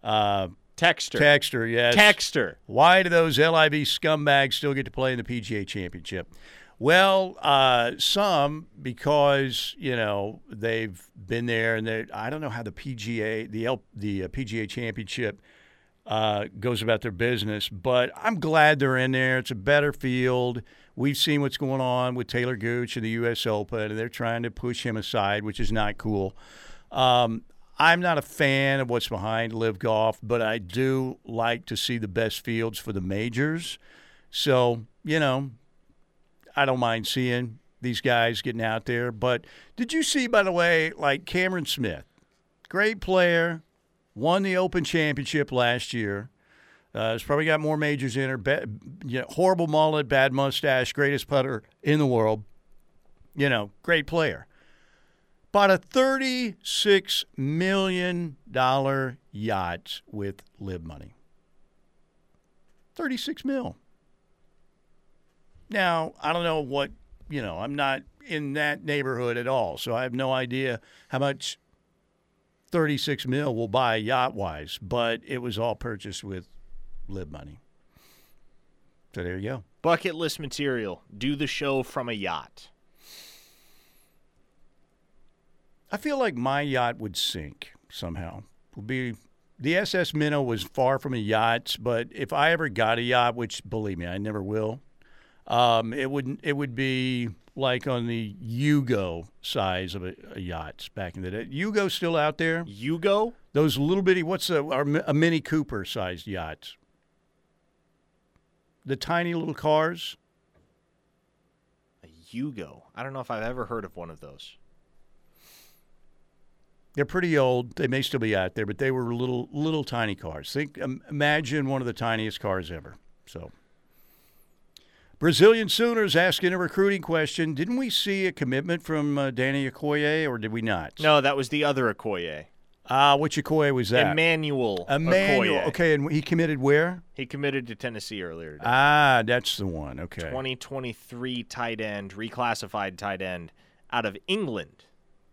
Uh, Texter. Texter, yes. Texter. Why do those LIV scumbags still get to play in the PGA Championship? Well, uh, some because you know they've been there, and they I don't know how the PGA the L, the uh, PGA Championship uh, goes about their business, but I'm glad they're in there. It's a better field. We've seen what's going on with Talor Gooch in the U.S. Open, and they're trying to push him aside, which is not cool. Um, I'm not a fan of what's behind LIV Golf, but I do like to see the best fields for the majors. So, you know, I don't mind seeing these guys getting out there. But did you see, by the way, like Cameron Smith, great player, won the Open Championship last year. Uh, probably got more majors in her. You know, horrible mullet, bad mustache, greatest putter in the world. You know, great player. Bought a $36 million yacht with LIV money. 36 mil. Now, I don't know what, you know, I'm not in that neighborhood at all, so I have no idea how much 36 mil will buy yacht wise, but it was all purchased with LIV money. So there you go. Bucket list material. Do the show from a yacht. I feel like my yacht would sink somehow. Would be the SS Minnow was far from a yacht, but if I ever got a yacht, which believe me, I never will, um, it would it would be like on the Yugo size of a, a yacht back in the day. Yugo still out there? Yugo? Those little bitty what's a a Mini Cooper sized yachts? The tiny little cars. A Yugo. I don't know if I've ever heard of one of those. They're pretty old. They may still be out there, but they were little, little tiny cars. Think, um, imagine one of the tiniest cars ever. So, Brazilian Sooners asking a recruiting question. Didn't we see a commitment from uh, Danny Okoye, or did we not? No, that was the other Okoye. Ah, which Okoye was that? Emmanuel. Emmanuel. Okoye. Okay, and he committed where? He committed to Tennessee earlier today. Ah, that's the one. Okay. 2023 tight end, reclassified tight end out of England.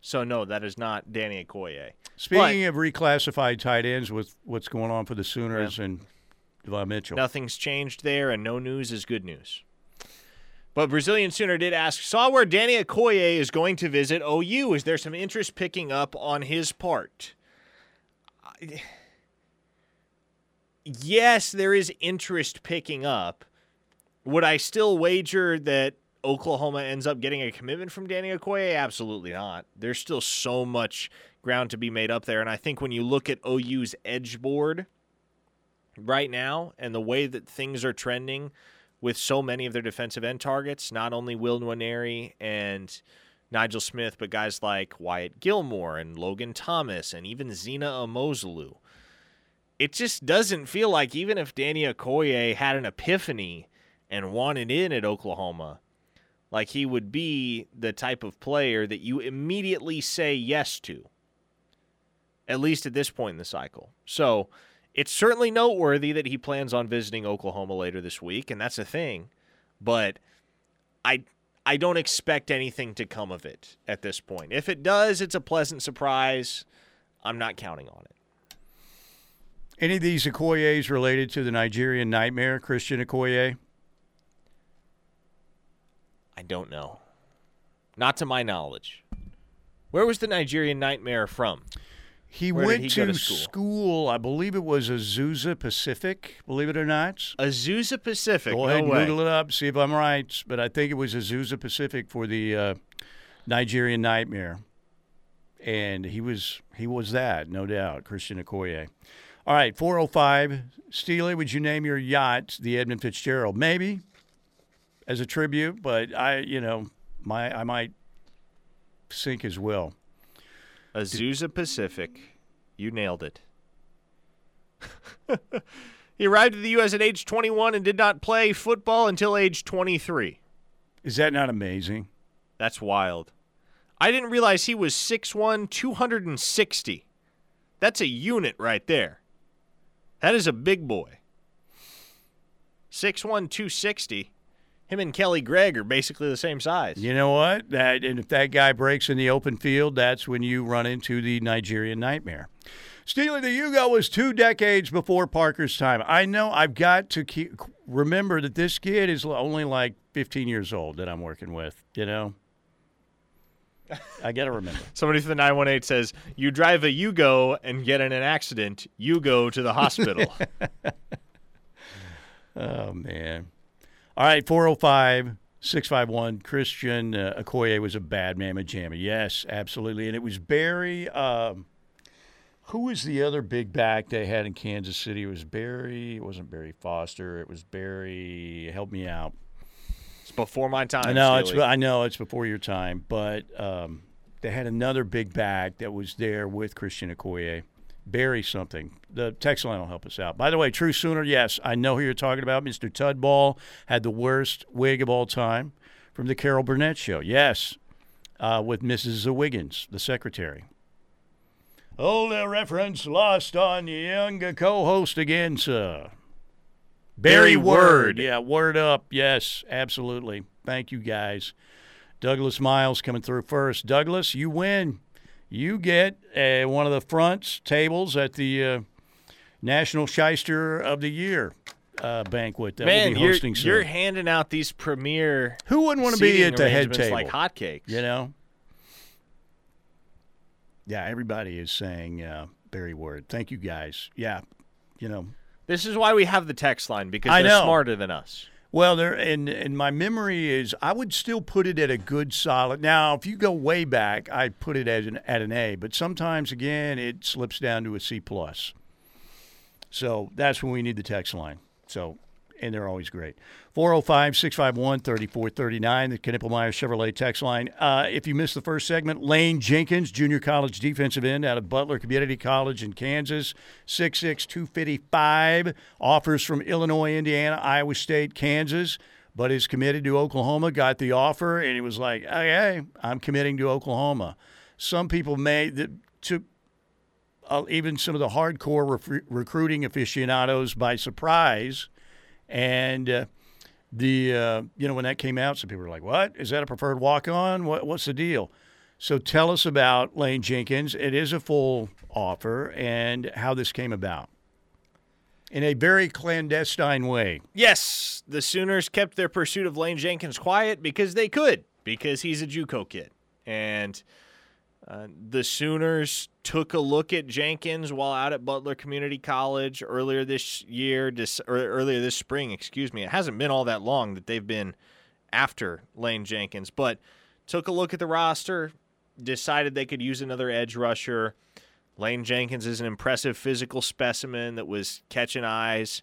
So no, that is not Danny Okoye. Speaking of reclassified tight ends, with what's going on for the Sooners and Devon Mitchell. Nothing's changed there, and no news is good news. But Brazilian Sooner did ask, saw where Danny Okoye is going to visit OU. Is there some interest picking up on his part? I- Yes, there is interest picking up. Would I still wager that Oklahoma ends up getting a commitment from Danny Okoye? Absolutely not. There's still so much ground to be made up there. And I think when you look at OU's edge board right now and the way that things are trending with so many of their defensive end targets, not only Will Nwaneri and Nigel Smith, but guys like Wyatt Gilmore and Logan Thomas and even Zina Umeozulu. It just doesn't feel like even if Danny Okoye had an epiphany and wanted in at Oklahoma, like he would be the type of player that you immediately say yes to, at least at this point in the cycle. So it's certainly noteworthy that he plans on visiting Oklahoma later this week, and that's a thing. But I I don't expect anything to come of it at this point. If it does, it's a pleasant surprise. I'm not counting on it. Any of these Okoyes related to the Nigerian nightmare, Christian Okoye? I don't know. Not to my knowledge. Where was the Nigerian nightmare from? He Where went he to, school? school? I believe it was Azusa Pacific, believe it or not. Azusa Pacific. Go no ahead and. Google it up, see if I'm right. But I think it was Azusa Pacific for the uh, Nigerian Nightmare, and he was he was that, no doubt, Christian Okoye. All right, 405. Steely, would you name your yacht the Edmund Fitzgerald? Maybe as a tribute, but I, you know, my I might sink as well. Azusa Pacific. You nailed it. he arrived in the U.S. at age 21 and did not play football until age 23. Is that not amazing? That's wild. I didn't realize he was 6'1, 260. That's a unit right there. That is a big boy. 6'1, 260. Him and Kelly Gregg are basically the same size. You know what? That and if that guy breaks in the open field, that's when you run into the Nigerian nightmare. Steely the Yugo was two decades before Parker's time. I know I've got to keep remember that this kid is only like 15 years old that I'm working with. You know, I got to remember. Somebody from the 918 says, You drive a Yugo and get in an accident, you go to the hospital. oh, man. All right, 405 651. Christian uh, Okoye was a bad mamma jamma. Yes, absolutely. And it was Barry. Um, who was the other big back they had in Kansas City? It was Barry. It wasn't Barry Foster. It was Barry. Help me out. It's before my time. I know Steely. it's I know it's before your time, but um, they had another big back that was there with Christian Okoye. Barry something. The text line will help us out. By the way, True Sooner, yes, I know who you're talking about. Mr. Tudball had the worst wig of all time from the Carol Burnett show. Yes, uh, with Mrs. Wiggins, the secretary. Oh, the reference lost on the younger co-host again, sir. Barry Word. Yeah, word up. Yes, absolutely. Thank you, guys. Douglas Miles coming through first. Douglas, you win. You get uh, one of the fronts tables at the uh, National Shyster of the Year uh, banquet that Man, we'll be you're, hosting soon. you're handing out these premier Who wouldn't want to be at the head table? like hotcakes. You know? Yeah, everybody is saying uh, Barry Word. Thank you, guys. Yeah, you know, This is why we have the text line because I they're know. smarter than us. Well, there and and my memory is I would still put it at a good solid. Now, if you go way back, I put it as an at an A, but sometimes again it slips down to a C plus. So that's when we need the text line. So and they're always great. 405 651 3439, the Knippelmeyer Chevrolet text line. Uh, if you missed the first segment, Lane Jenkins, junior college defensive end out of Butler Community College in Kansas, 6'6, 255, offers from Illinois, Indiana, Iowa State, Kansas, but is committed to Oklahoma. Got the offer, and he was like, okay, I'm committing to Oklahoma. Some people may, that took uh, even some of the hardcore ref- recruiting aficionados by surprise. And uh, the uh, you know when that came out, some people were like, "What is that a preferred walk on? What, what's the deal?" So tell us about Lane Jenkins. It is a full offer, and how this came about in a very clandestine way. Yes, the Sooners kept their pursuit of Lane Jenkins quiet because they could, because he's a JUCO kid, and the Sooners took a look at Jenkins while out at Butler Community College earlier this year, dis, earlier this spring. Excuse me. It hasn't been all that long that they've been after Lane Jenkins, but took a look at the roster, decided they could use another edge rusher. Lane Jenkins is an impressive physical specimen that was catching eyes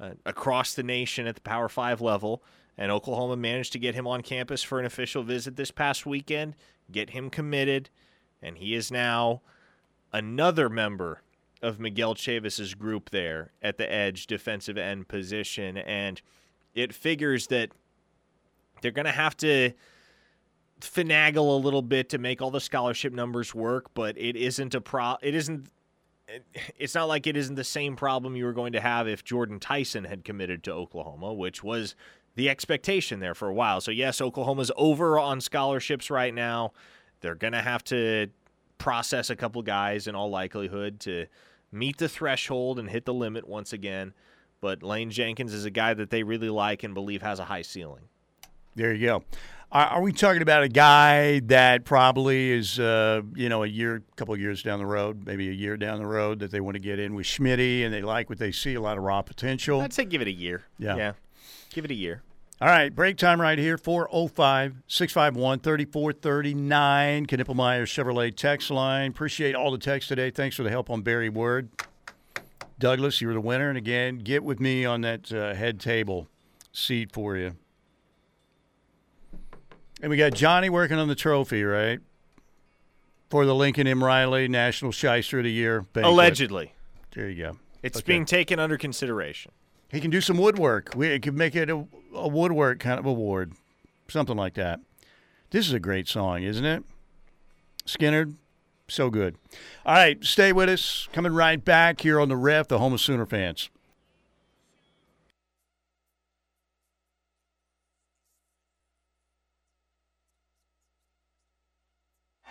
uh, across the nation at the Power Five level. And Oklahoma managed to get him on campus for an official visit this past weekend, get him committed, and he is now another member of Miguel Chavis's group there at the edge defensive end position. And it figures that they're going to have to finagle a little bit to make all the scholarship numbers work, but it isn't a pro. It isn't. It's not like it isn't the same problem you were going to have if Jordan Tyson had committed to Oklahoma, which was the expectation there for a while. So yes, Oklahoma's over on scholarships right now. They're gonna have to process a couple guys in all likelihood to meet the threshold and hit the limit once again. But Lane Jenkins is a guy that they really like and believe has a high ceiling. There you go. Are, are we talking about a guy that probably is, uh, you know, a year, couple of years down the road, maybe a year down the road that they want to get in with Schmitty and they like what they see, a lot of raw potential? I'd say give it a year. Yeah. Yeah. Give it a year. All right, break time right here 405 651 3439. Knippelmeyer Chevrolet text line. Appreciate all the text today. Thanks for the help on Barry Word. Douglas, you were the winner, and again, get with me on that uh, head table seat for you. And we got Johnny working on the trophy, right? For the Lincoln M. Riley National Shyster of the Year. banquet. Allegedly, There you go. it's Okay. being taken under consideration. He can do some woodwork. We could make it a, a woodwork kind of award, something like that. This is a great song, isn't it? Skinner, so good. All right, stay with us. Coming right back here on the ref, the home of Sooner fans.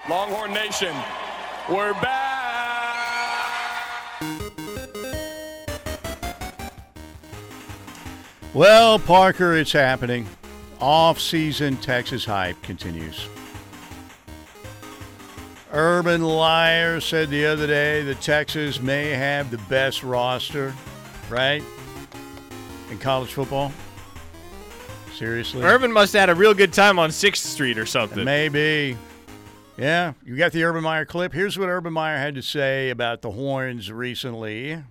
Longhorn Nation, we're back. Well, Parker, it's happening. Off-season Texas hype continues. Urban Liar said the other day that Texas may have the best roster, right? In college football. Seriously? Urban must have had a real good time on Sixth Street or something. Maybe. Yeah, you got the Urban Meyer clip. Here's what Urban Meyer had to say about the Horns recently.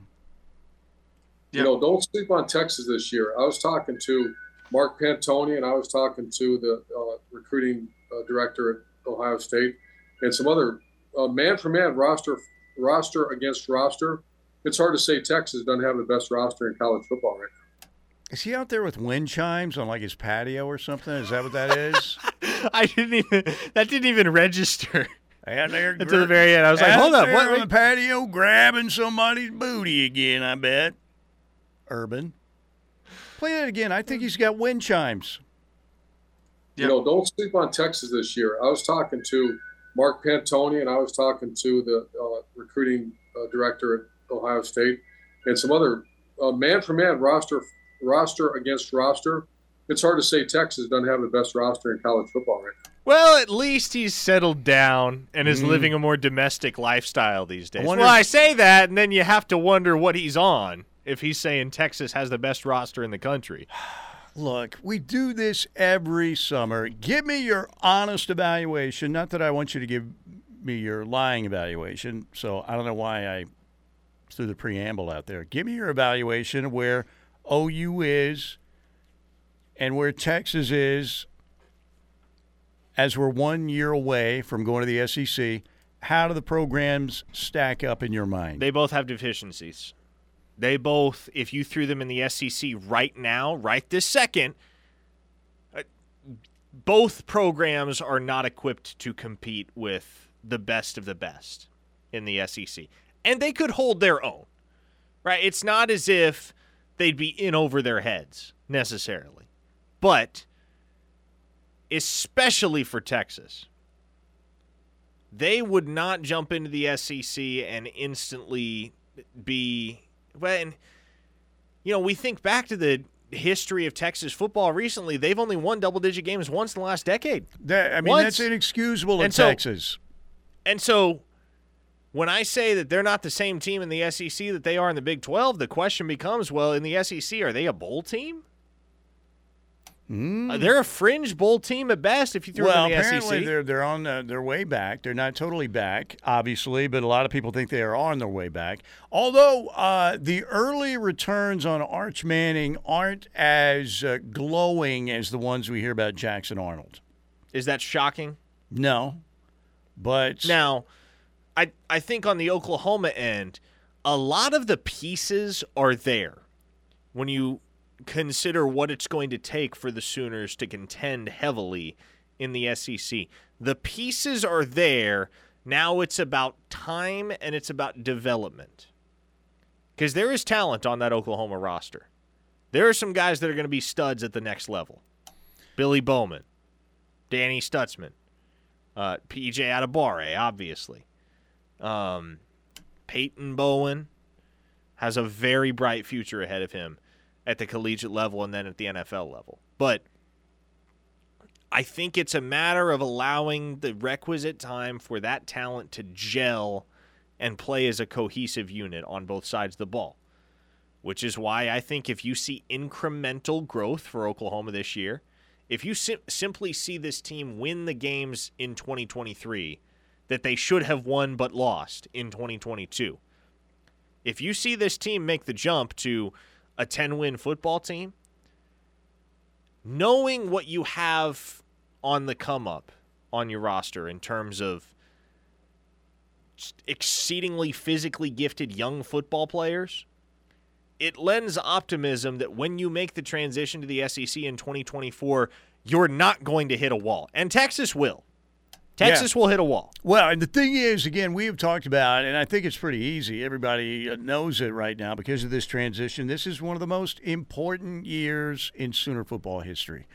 You know, don't sleep on Texas this year. I was talking to Mark Pantoni and I was talking to the uh, recruiting uh, director at Ohio State and some other uh, man for man roster roster against roster. It's hard to say Texas doesn't have the best roster in college football right now. Is he out there with wind chimes on like his patio or something? Is that what that is? I didn't even that didn't even register out there until the very end. I was like, hold up, what? on the patio grabbing somebody's booty again. I bet. Urban, play that again. I think he's got wind chimes. You know, don't sleep on Texas this year. I was talking to Mark Pantoni and I was talking to the uh, recruiting uh, director at Ohio State and some other uh, man for man roster roster against roster. It's hard to say Texas doesn't have the best roster in college football right now. Well, at least he's settled down and is Mm. living a more domestic lifestyle these days. wonder well, I say that, and then you have to wonder what he's on if he's saying Texas has the best roster in the country. Look, we do this every summer. Give me your honest evaluation. Not that I want you to give me your lying evaluation. So I don't know why I threw the preamble out there. Give me your evaluation of where OU is and where Texas is as we're one year away from going to the SEC. How do the programs stack up in your mind? They both have deficiencies. They both, if you threw them in the SEC right now, right this second, uh, both programs are not equipped to compete with the best of the best in the SEC. And they could hold their own, right? It's not as if they'd be in over their heads necessarily. But especially for Texas, they would not jump into the SEC and instantly be And you know, we think back to the history of Texas football recently. They've only won double-digit games once in the last decade, That- I mean, Once- that's inexcusable in and so- Texas. and so. When I say that they're not the same team in the SEC that they are in the Big 12, the question becomes, well, in the SEC, are they a bowl team? Uh, they're a fringe bowl team at best if you throw well, them in the apparently SEC. they're they're on uh, their way back. They're not totally back, obviously, but a lot of people think they are on their way back. Although uh, the early returns on Arch Manning aren't as uh, glowing as the ones we hear about Jackson Arnold. Is that shocking? No, but Now, I I think on the Oklahoma end, a lot of the pieces are there when you consider what it's going to take for the Sooners to contend heavily in the SEC. The pieces are there. Now it's about time and it's about development. Because there is talent on that Oklahoma roster. There are some guys that are going to be studs at the next level. Billy Bowman, Danny Stutsman, uh, PJ Adebawore, obviously. Um, Peyton Bowen has a very bright future ahead of him at the collegiate level and then at the NFL level. But I think it's a matter of allowing the requisite time for that talent to gel and play as a cohesive unit on both sides of the ball. Which is why I think if you see incremental growth for Oklahoma this year, if you sim- simply see this team win the games in 2023 that they should have won but lost in 2022, If you see this team make the jump to a 10 win football team, knowing what you have on the come up on your roster in terms of exceedingly physically gifted young football players, it lends optimism that when you make the transition to the SEC in 2024, you're not going to hit a wall. And Texas will. Texas yeah. will hit a wall. Well, and the thing is, again, we have talked about, and I think it's pretty easy. Everybody knows it right now because of this transition. This is one of the most important years in Sooner football history.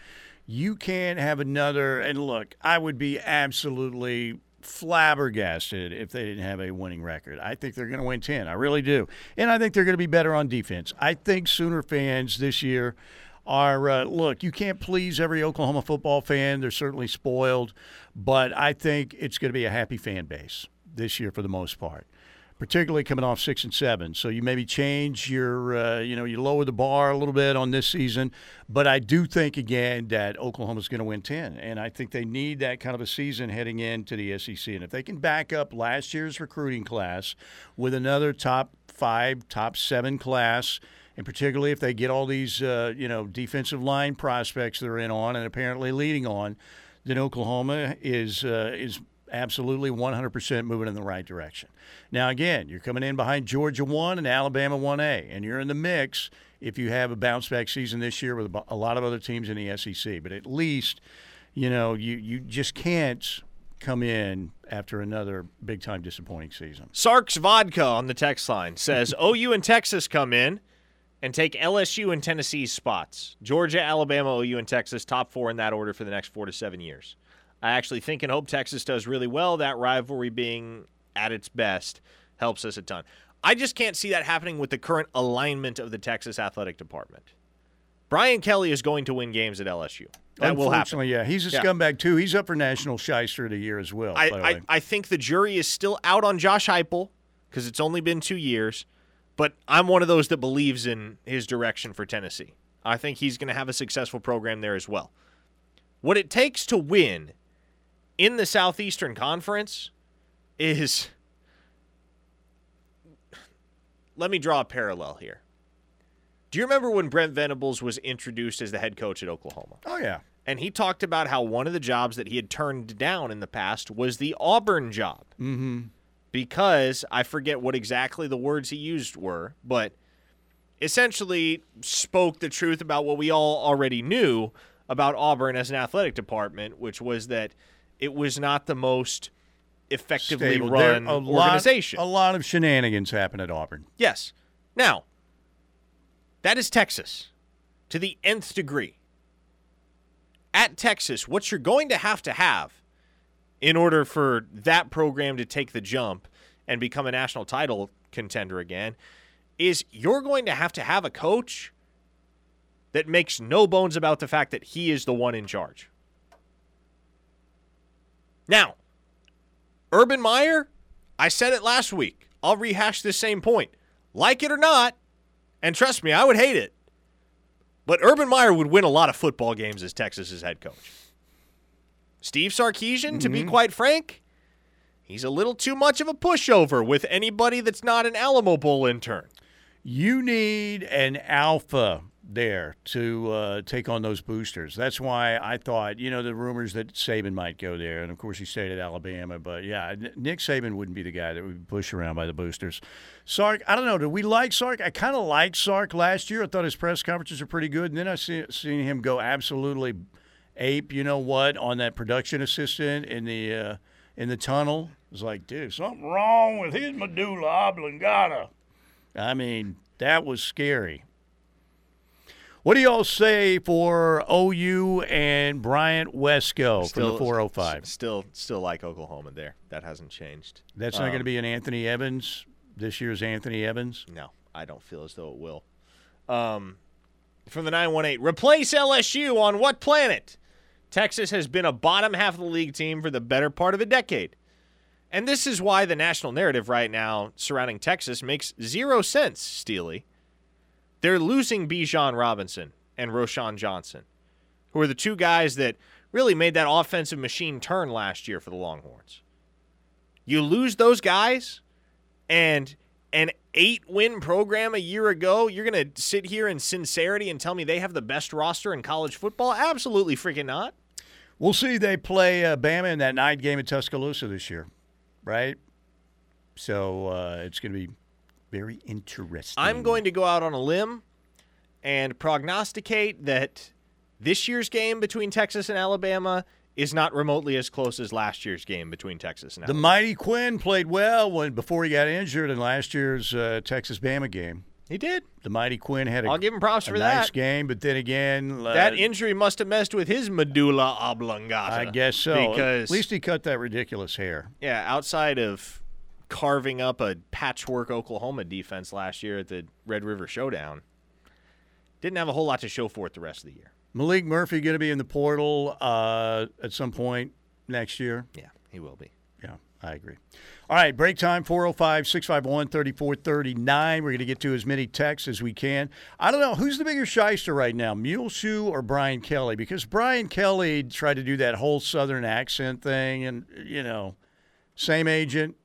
You can't have another, and look, I would be absolutely flabbergasted if they didn't have a winning record. I think they're going to win 10. I really do. And I think they're going to be better on defense. I think Sooner fans this year are uh, look, you can't please every Oklahoma football fan. They're certainly spoiled, but I think it's going to be a happy fan base this year for the most part particularly coming off six and seven. So you maybe change your, uh, you know, you lower the bar a little bit on this season. But I do think again that Oklahoma's going to win ten, and I think they need that kind of a season heading into the SEC. And if they can back up last year's recruiting class with another top five, top seven class. And particularly if they get all these, uh, you know, defensive line prospects they're in on and apparently leading on, then Oklahoma is uh, is absolutely 100% moving in the right direction. Now, again, you're coming in behind Georgia 1 and Alabama 1A, and you're in the mix if you have a bounce back season this year with a lot of other teams in the SEC. But at least, you know, you, you just can't come in after another big time disappointing season. Sark's Vodka on the text line says OU and Texas come in and take LSU and Tennessee's spots. Georgia, Alabama, OU, and Texas, top four in that order for the next four to seven years. I actually think and hope Texas does really well. That rivalry being at its best helps us a ton. I just can't see that happening with the current alignment of the Texas athletic department. Brian Kelly is going to win games at LSU. That will happen. Yeah, he's a yeah. scumbag too. He's up for national shyster of the year as well. I, I, I, think the jury is still out on Josh Heupel because it's only been two years, but I'm one of those that believes in his direction for Tennessee. I think he's going to have a successful program there as well. What it takes to win in the Southeastern Conference is. Let me draw a parallel here. Do you remember when Brent Venables was introduced as the head coach at Oklahoma? Oh, yeah. And he talked about how one of the jobs that he had turned down in the past was the Auburn job. Mm-hmm. Because I forget what exactly the words he used were, but essentially spoke the truth about what we all already knew about Auburn as an athletic department, which was that it was not the most effectively Stable. run a organization. Lot, a lot of shenanigans happen at Auburn. Yes. Now, that is Texas to the nth degree. At Texas, what you're going to have to have in order for that program to take the jump and become a national title contender again is you're going to have to have a coach that makes no bones about the fact that he is the one in charge. Now, Urban Meyer, I said it last week. I'll rehash this same point. Like it or not, and trust me, I would hate it. But Urban Meyer would win a lot of football games as Texas's head coach. Steve Sarkisian, mm-hmm. to be mm-hmm. quite frank, he's a little too much of a pushover with anybody that's not an Alamo Bowl intern. You need an alpha there to uh, take on those boosters. That's why I thought, you know, the rumors that Saban might go there, and of course he stayed at Alabama. But yeah, Nick Saban wouldn't be the guy that would be pushed around by the boosters. Sark, I don't know. Do we like Sark? I kind of liked Sark last year. I thought his press conferences are pretty good, and then I see seen him go absolutely ape. You know what? On that production assistant in the uh, in the tunnel, It's like, dude, something wrong with his medulla oblongata. I mean, that was scary. What do y'all say for OU and Bryant Wesco still, from the 405? Still, still like Oklahoma there. That hasn't changed. That's not um, going to be an Anthony Evans this year's Anthony Evans. No, I don't feel as though it will. Um, from the 918, replace LSU on what planet? Texas has been a bottom half of the league team for the better part of a decade. And this is why the national narrative right now surrounding Texas makes zero sense, Steely. They're losing Bijan Robinson and Roschon Johnson, who are the two guys that really made that offensive machine turn last year for the Longhorns. You lose those guys, and an eight win program a year ago. You're going to sit here in sincerity and tell me they have the best roster in college football? Absolutely freaking not. We'll see. They play uh, Bama in that night game at Tuscaloosa this year, right? So uh, it's going to be very interesting. I'm going to go out on a limb and prognosticate that this year's game between Texas and Alabama is not remotely as close as last year's game between Texas and The Alabama. mighty Quinn played well when before he got injured in last year's uh, Texas Bama game. he did. The mighty Quinn had a, I'll give him props a for nice that. game, but then again, uh, That injury must have messed with his medulla oblongata. I guess so. Because at least he cut that ridiculous hair. yeah, outside of carving up a patchwork Oklahoma defense last year at the Red River Showdown, didn't have a whole lot to show for it the rest of the year. Maalik Murphy going to be in the portal uh, at some point next year. Yeah, he will be. Yeah, I agree. All right, break time 405 651 3439. We're going to get to as many texts as we can. I don't know, who's the bigger shyster right now, Muleshoe or Brian Kelly? Because Brian Kelly tried to do that whole Southern accent thing, and, you know, same agent,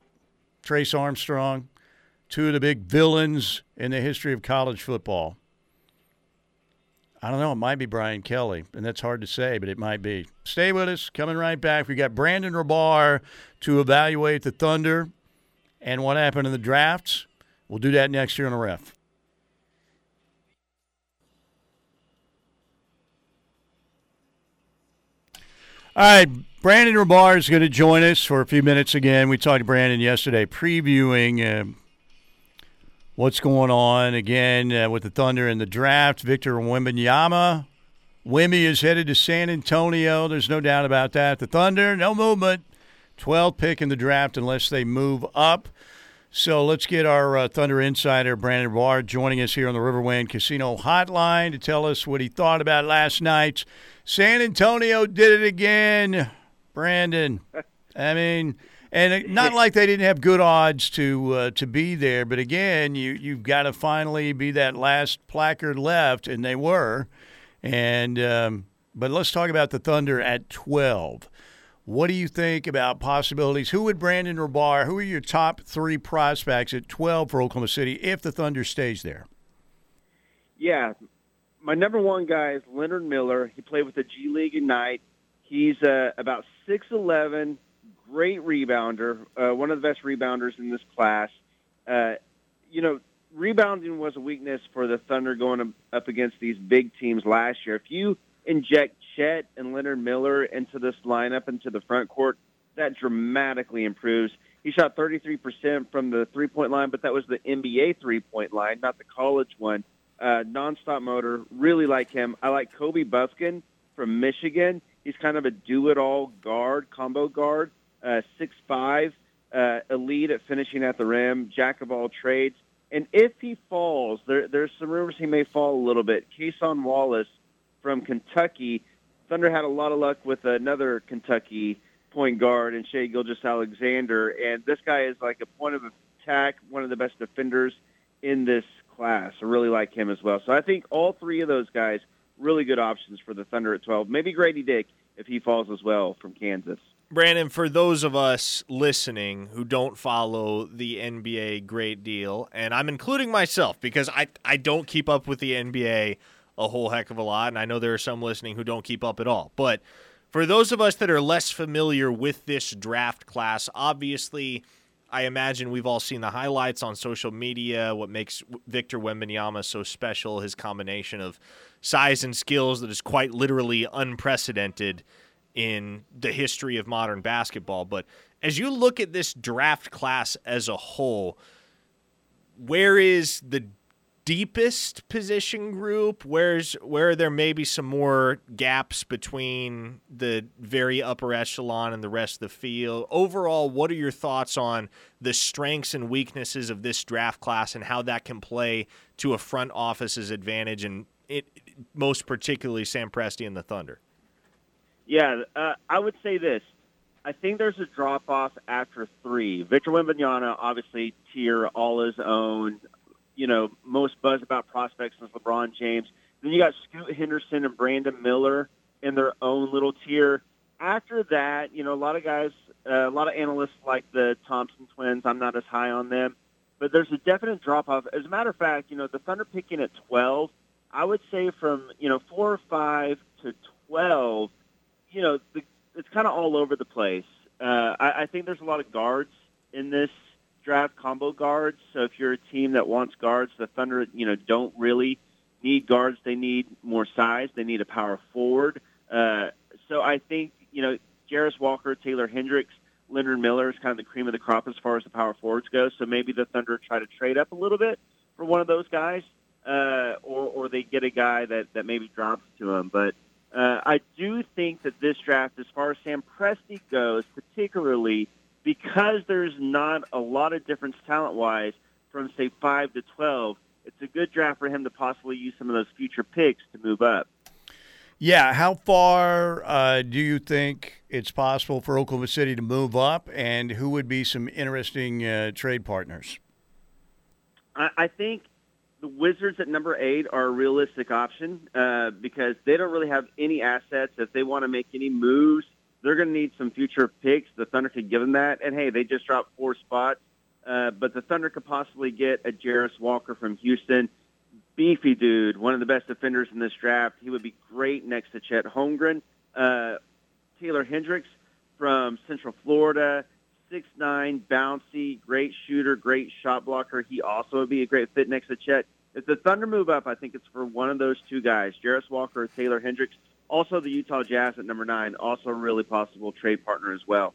Trace Armstrong, two of the big villains in the history of college football. I don't know. It might be Brian Kelly, and that's hard to say, but it might be. Stay with us. Coming right back. We got Brandon Rahbar to evaluate the Thunder and what happened in the drafts. We'll do that next year on a ref. All right, Brandon Rahbar is going to join us for a few minutes again. We talked to Brandon yesterday, previewing uh, what's going on again uh, with the Thunder and the draft. Victor Wembanyama. Wemby is headed to San Antonio. There's no doubt about that. The Thunder, no movement. 12th pick in the draft unless they move up. So let's get our uh, Thunder insider, Brandon Ward, joining us here on the Riverwind Casino Hotline to tell us what he thought about last night's San Antonio did it again. Brandon, I mean, and not like they didn't have good odds to uh, to be there, but again, you you've got to finally be that last placard left, and they were. And um, but let's talk about the Thunder at twelve. What do you think about possibilities? Who would Brandon Rahbar? Who are your top three prospects at twelve for Oklahoma City if the Thunder stays there? Yeah, my number one guy is Leonard Miller. He played with the G League Ignite. He's uh, about six eleven, great rebounder, uh, one of the best rebounders in this class. Uh, you know, rebounding was a weakness for the Thunder going up against these big teams last year. If you inject Chet and Leonard Miller into this lineup, into the front court, that dramatically improves. He shot 33% from the three-point line, but that was the NBA three-point line, not the college one. Uh, nonstop motor, really like him. I like Kobe Bufkin from Michigan. He's kind of a do-it-all guard, combo guard, uh, five, uh, elite at finishing at the rim, jack of all trades. And if he falls, there, there's some rumors he may fall a little bit. Kason Wallace from Kentucky. Thunder had a lot of luck with another Kentucky point guard and Shai Gilgeous-Alexander, and this guy is like a point of attack, one of the best defenders in this class. I really like him as well. So I think all three of those guys really good options for the Thunder at 12. Maybe Grady Dick if he falls as well from Kansas. Brandon, for those of us listening who don't follow the NBA great deal, and I'm including myself because I, I don't keep up with the NBA a whole heck of a lot, and I know there are some listening who don't keep up at all. But for those of us that are less familiar with this draft class, obviously, I imagine we've all seen the highlights on social media. What makes Victor Wembanyama so special, his combination of size and skills that is quite literally unprecedented in the history of modern basketball. But as you look at this draft class as a whole, where is the deepest position group? Where's where there may be some more gaps between the very upper echelon and the rest of the field? Overall, what are your thoughts on the strengths and weaknesses of this draft class and how that can play to a front office's advantage and it most particularly Sam Presti and the Thunder? Yeah, uh, I would say this. I think there's a drop off after three. Victor Wembanyama, obviously, tier all his own. You know, most buzz about prospects since LeBron James. Then you got Scoot Henderson and Brandon Miller in their own little tier. After that, you know, a lot of guys, uh, a lot of analysts like the Thompson twins. I'm not as high on them. but there's a definite drop off. As a matter of fact, you know, the Thunder picking at 12, I would say from, you know, 4 or 5 to 12, you know, the, it's kind of all over the place. Uh, I, I think there's a lot of guards in this draft combo guards. So if you're a team that wants guards, the Thunder, you know, don't really need guards. They need more size. They need a power forward. Uh, so I think, you know, Jarace Walker, Taylor Hendricks, Leonard Miller is kind of the cream of the crop as far as the power forwards go. So maybe the Thunder try to trade up a little bit for one of those guys, uh, or or they get a guy that that maybe drops to them. But uh, I do think that this draft, as far as Sam Presti goes, particularly because there's not a lot of difference talent-wise from say five to twelve, it's a good draft for him to possibly use some of those future picks to move up. Yeah, how far uh, do you think it's possible for Oklahoma City to move up, and who would be some interesting uh, trade partners? I, I think the Wizards at number eight are a realistic option uh, because they don't really have any assets. If they want to make any moves, they're going to need some future picks. The Thunder could give them that, and hey, they just dropped four spots. Uh, but the Thunder could possibly get a Jarace Walker from Houston beefy dude, one of the best defenders in this draft. He would be great next to Chet Holmgren. Uh, Taylor Hendricks from Central Florida, six nine, bouncy, great shooter, great shot blocker. He also would be a great fit next to Chet. If the Thunder move up, I think it's for one of those two guys, Jarace Walker or Taylor Hendricks. Also, the Utah Jazz at number nine, also a really possible trade partner as well.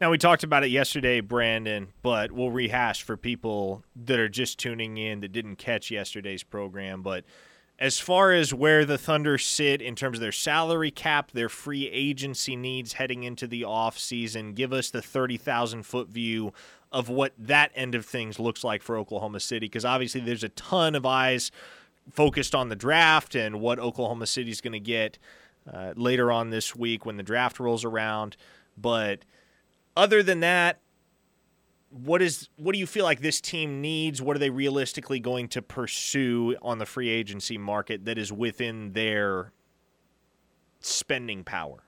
Now, we talked about it yesterday, Brandon, but we'll rehash for people that are just tuning in that didn't catch yesterday's program. But as far as where the Thunder sit in terms of their salary cap, their free agency needs heading into the offseason, give us the 30,000 foot view of what that end of things looks like for Oklahoma City. Because obviously, there's a ton of eyes focused on the draft and what Oklahoma City is going to get uh, later on this week when the draft rolls around. But other than that, what is what do you feel like this team needs? What are they realistically going to pursue on the free agency market that is within their spending power?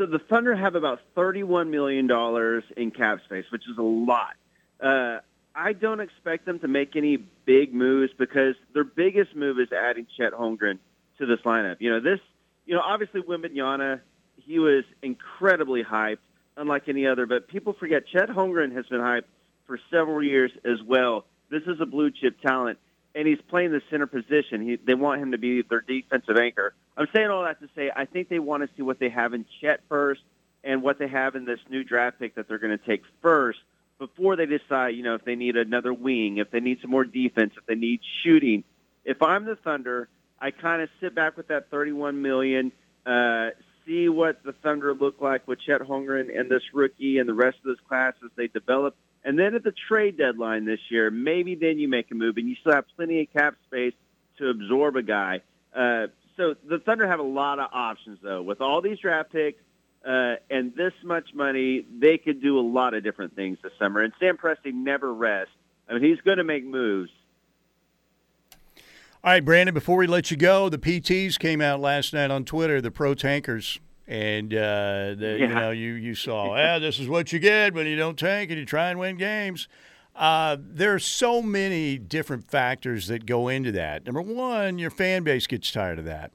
So the Thunder have about thirty-one million dollars in cap space, which is a lot. Uh, I don't expect them to make any big moves because their biggest move is adding Chet Holmgren to this lineup. You know this. You know, obviously Wembanyama, he was incredibly hyped unlike any other. But people forget Chet Holmgren has been hyped for several years as well. This is a blue chip talent, and he's playing the center position. He, they want him to be their defensive anchor. I'm saying all that to say I think they want to see what they have in Chet first and what they have in this new draft pick that they're going to take first before they decide, you know, if they need another wing, if they need some more defense, if they need shooting. If I'm the Thunder, I kind of sit back with that 31 million, uh, see what the Thunder look like with Chet Holmgren and this rookie and the rest of this class as they develop. And then at the trade deadline this year, maybe then you make a move, and you still have plenty of cap space to absorb a guy. Uh, so the Thunder have a lot of options, though. With all these draft picks uh, and this much money, they could do a lot of different things this summer. And Sam Presti never rests. I mean, he's going to make moves. All right, Brandon, before we let you go, the PTs came out last night on Twitter, the pro tankers. And uh, the, yeah. you know, you you saw, ah, this is what you get when you don't tank and you try and win games. Uh, there are so many different factors that go into that. Number one, your fan base gets tired of that.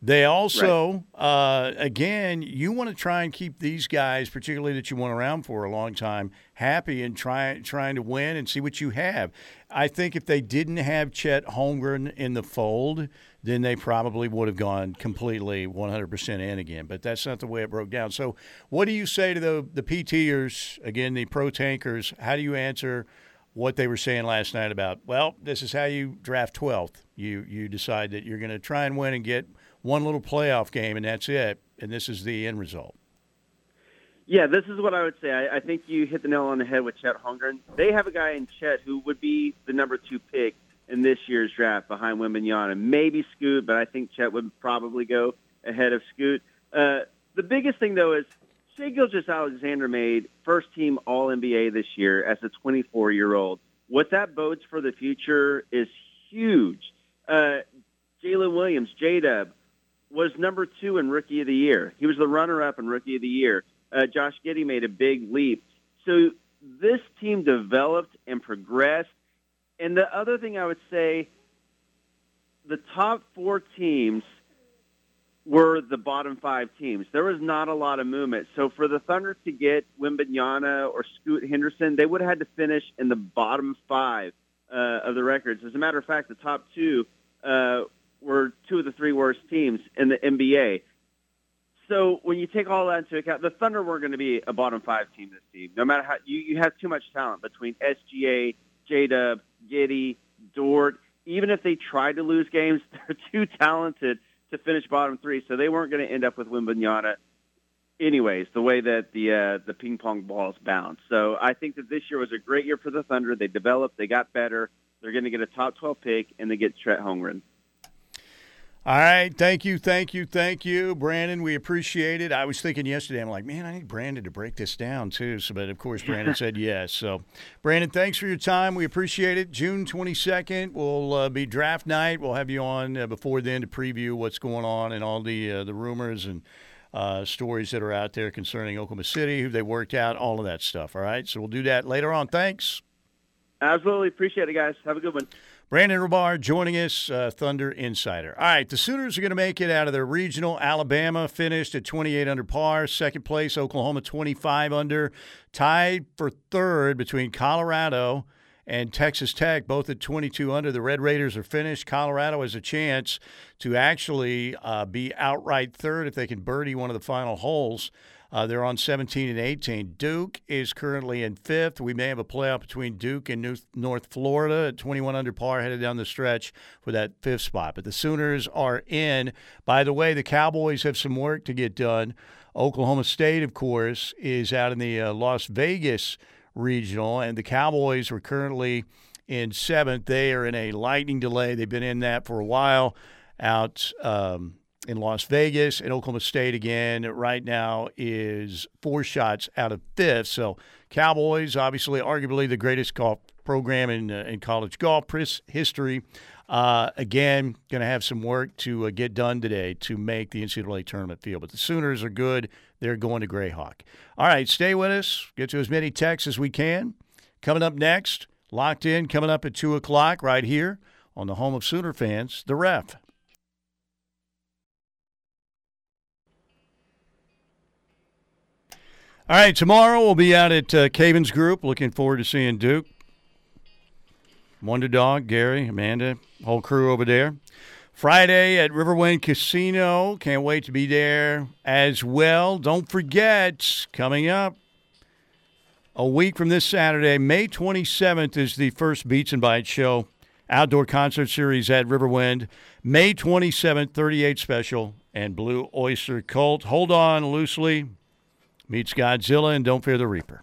They also, right. uh, again, you want to try and keep these guys, particularly that you want around for a long time, happy and try, trying to win and see what you have. I think if they didn't have Chet Holmgren in the fold, then they probably would have gone completely 100% in again. But that's not the way it broke down. So, what do you say to the the PTers again, the pro tankers? How do you answer what they were saying last night about? Well, this is how you draft 12th. You you decide that you're going to try and win and get one little playoff game, and that's it. And this is the end result. Yeah, this is what I would say. I, I think you hit the nail on the head with Chet Holmgren. They have a guy in Chet who would be the number two pick in this year's draft behind Wembanyama. Maybe Scoot, but I think Chet would probably go ahead of Scoot. Uh, the biggest thing, though, is Shai Gilgeous-Alexander made first team All NBA this year as a 24 year old. What that bodes for the future is huge. Uh, Jalen Williams, J Dub, was number two in Rookie of the Year. He was the runner-up in Rookie of the Year. Uh, Josh Giddey made a big leap. So this team developed and progressed. And the other thing I would say, the top four teams were the bottom five teams. There was not a lot of movement. So for the Thunder to get Wembanyama or Scoot Henderson, they would have had to finish in the bottom five uh, of the records. As a matter of fact, the top two uh, were two of the three worst teams in the NBA. So when you take all that into account, the Thunder weren't going to be a bottom five team this team. No matter how you, you have too much talent between SGA, J Dub, Giddey, Dort. Even if they tried to lose games, they're too talented to finish bottom three. So they weren't going to end up with Wembanyama anyways, the way that the uh, the ping pong balls bounce. So I think that this year was a great year for the Thunder. They developed, they got better. They're going to get a top 12 pick, and they get Chet Holmgren. All right. Thank you. Thank you. Thank you, Brandon. We appreciate it. I was thinking yesterday, I'm like, man, I need Brandon to break this down too. So, but of course, Brandon said yes. So, Brandon, thanks for your time. We appreciate it. June 22nd will uh, be draft night. We'll have you on uh, before then to preview what's going on and all the uh, the rumors and uh, stories that are out there concerning Oklahoma City, who they worked out, all of that stuff. All right. So, we'll do that later on. Thanks. Absolutely. Appreciate it, guys. Have a good one. Brandon Rahbar joining us, uh, Thunder Insider. All right, the Sooners are going to make it out of their regional. Alabama finished at 28 under par. Second place, Oklahoma 25 under. Tied for third between Colorado and Texas Tech, both at 22 under. The Red Raiders are finished. Colorado has a chance to actually uh, be outright third if they can birdie one of the final holes. Uh, they're on 17 and 18. Duke is currently in fifth. We may have a playoff between Duke and New- North Florida at 21 under par, headed down the stretch for that fifth spot. But the Sooners are in. By the way, the Cowboys have some work to get done. Oklahoma State, of course, is out in the uh, Las Vegas regional, and the Cowboys are currently in seventh. They are in a lightning delay. They've been in that for a while out. Um, in Las Vegas and Oklahoma State again right now is four shots out of fifth. So Cowboys, obviously, arguably the greatest golf program in uh, in college golf history. Uh, again, going to have some work to uh, get done today to make the NCAA tournament field. But the Sooners are good. They're going to Grayhawk. All right, stay with us. Get to as many texts as we can. Coming up next, locked in, coming up at 2 o'clock right here on the home of Sooner fans, The Ref. All right, tomorrow we'll be out at uh, Cavens Group. Looking forward to seeing Duke, Wonder Dog, Gary, Amanda, whole crew over there. Friday at Riverwind Casino. Can't wait to be there as well. Don't forget, coming up a week from this Saturday, May 27th, is the first Beats and Bites show outdoor concert series at Riverwind. May 27th, 38 special and Blue Oyster Cult. Hold on loosely meets Godzilla and Don't Fear the Reaper.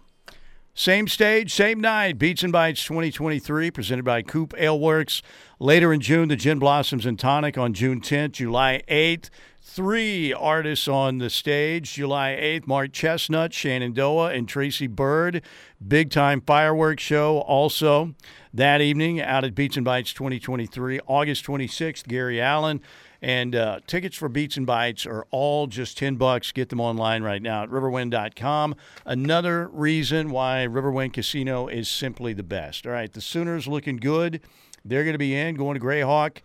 Same stage, same night. Beats and Bites 2023, presented by Coop Ale Works. Later in June, the Gin Blossoms and Tonic on June 10th, July 8th. Three artists on the stage. July 8th, Mark Chesnutt, Shenandoah, and Tracy Byrd. Big time fireworks show also that evening out at Beats and Bites 2023. August 26th, Gary Allan. And uh, tickets for Beats and Bites are all just 10 bucks. Get them online right now at riverwind.com. Another reason why Riverwind Casino is simply the best. All right, the Sooners looking good. They're going to be in, going to Grayhawk.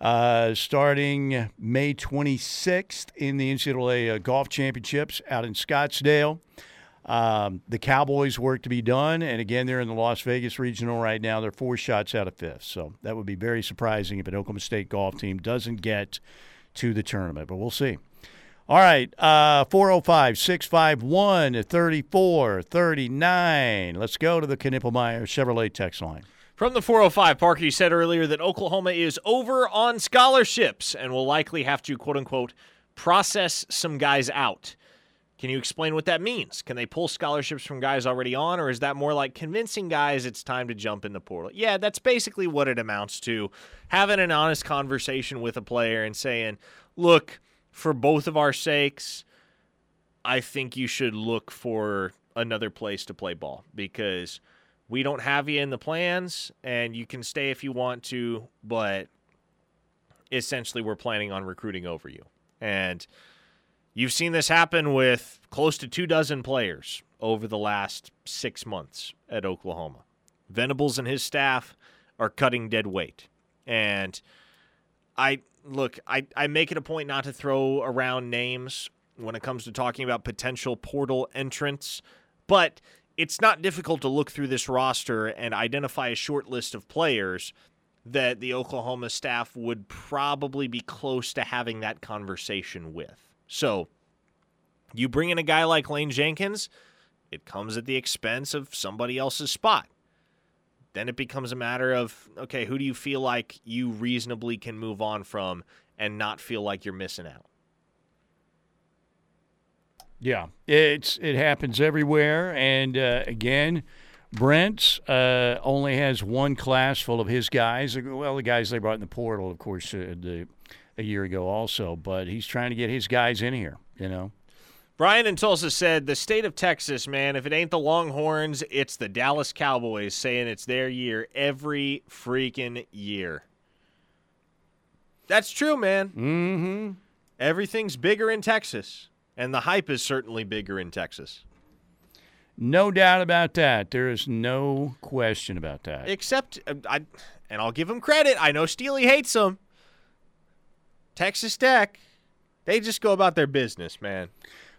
Uh, starting May 26th in the NCAA uh, Golf Championships out in Scottsdale. Um, the Cowboys work to be done, and again, they're in the Las Vegas regional right now. They're four shots out of fifth, so that would be very surprising if an Oklahoma State golf team doesn't get to the tournament, but we'll see. All right, uh, 405 651 3439. Let's go to the Knippelmeyer Chevrolet text line. From the 405, Parker, you said earlier that Oklahoma is over on scholarships and will likely have to, quote unquote, process some guys out. Can you explain what that means? Can they pull scholarships from guys already on, or is that more like convincing guys it's time to jump in the portal? Yeah, that's basically what it amounts to. Having an honest conversation with a player and saying, look, for both of our sakes, I think you should look for another place to play ball because we don't have you in the plans and you can stay if you want to, but essentially we're planning on recruiting over you. And You've seen this happen with close to two dozen players over the last six months at Oklahoma. Venables and his staff are cutting dead weight. And I look, I, I make it a point not to throw around names when it comes to talking about potential portal entrants, but it's not difficult to look through this roster and identify a short list of players that the Oklahoma staff would probably be close to having that conversation with. So, you bring in a guy like Lane Jenkins, it comes at the expense of somebody else's spot. Then it becomes a matter of okay, who do you feel like you reasonably can move on from and not feel like you're missing out? Yeah, it's it happens everywhere, and uh, again, Brent uh, only has one class full of his guys. Well, the guys they brought in the portal, of course, uh, the, a year ago also, but he's trying to get his guys in here. You know. Brian in Tulsa said, "The state of Texas, man. If it ain't the Longhorns, it's the Dallas Cowboys saying it's their year every freaking year." That's true, man. Mm-hmm. Everything's bigger in Texas. And the hype is certainly bigger in Texas. No doubt about that. There is no question about that. Except, uh, I, and I'll give him credit. I know Steely hates them. Texas Tech, they just go about their business, man.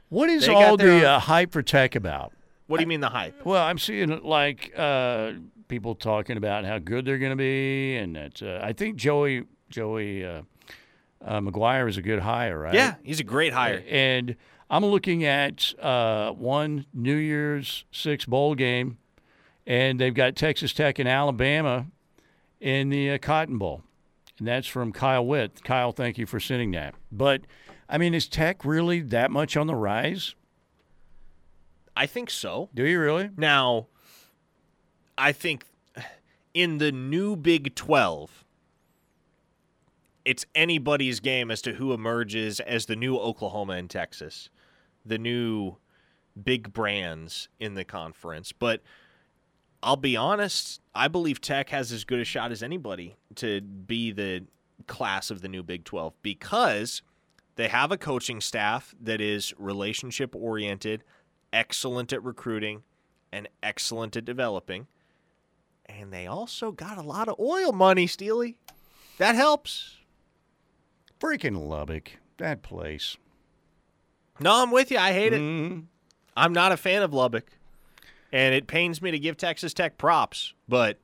What is all the uh, hype for Tech about? What do you mean the hype? Well, I'm seeing like uh, people talking about how good they're going to be, and that uh, I think Joey Joey uh, uh, McGuire is a good hire, right? Yeah, he's a great hire. And I'm looking at uh, one New Year's Six bowl game, and they've got Texas Tech and Alabama in the uh, Cotton Bowl, and that's from Kyle Witt. Kyle, thank you for sending that. But I mean, is Tech really that much on the rise? I think so. Do you really? Now, I think in the new Big 12, it's anybody's game as to who emerges as the new Oklahoma and Texas, the new big brands in the conference. But I'll be honest, I believe Tech has as good a shot as anybody to be the class of the new Big 12 because they have a coaching staff that is relationship oriented, excellent at recruiting, and excellent at developing. And they also got a lot of oil money, Steely. That helps. Freaking Lubbock, that place. No, I'm with you. I hate it. Mm-hmm. I'm not a fan of Lubbock. And it pains me to give Texas Tech props, but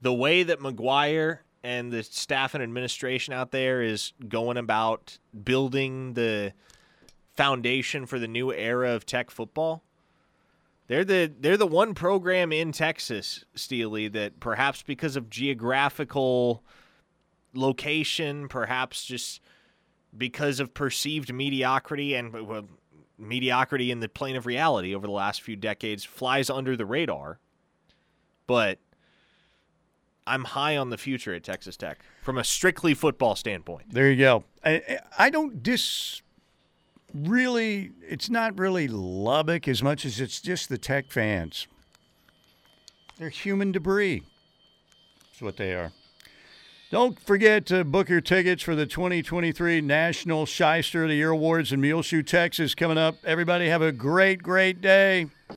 the way that McGuire and the staff and administration out there is going about building the foundation for the new era of Tech football, they're the they're the one program in Texas, Steely, that perhaps because of geographical location, perhaps just because of perceived mediocrity and well, mediocrity in the plane of reality over the last few decades flies under the radar. But I'm high on the future at Texas Tech from a strictly football standpoint. There you go. I, I don't dis really it's not really Lubbock as much as it's just the Tech fans. They're human debris. That's what they are. Don't forget to book your tickets for the 2023 National Shyster of the Year Awards in Muleshoe, Texas coming up. Everybody have a great, great day.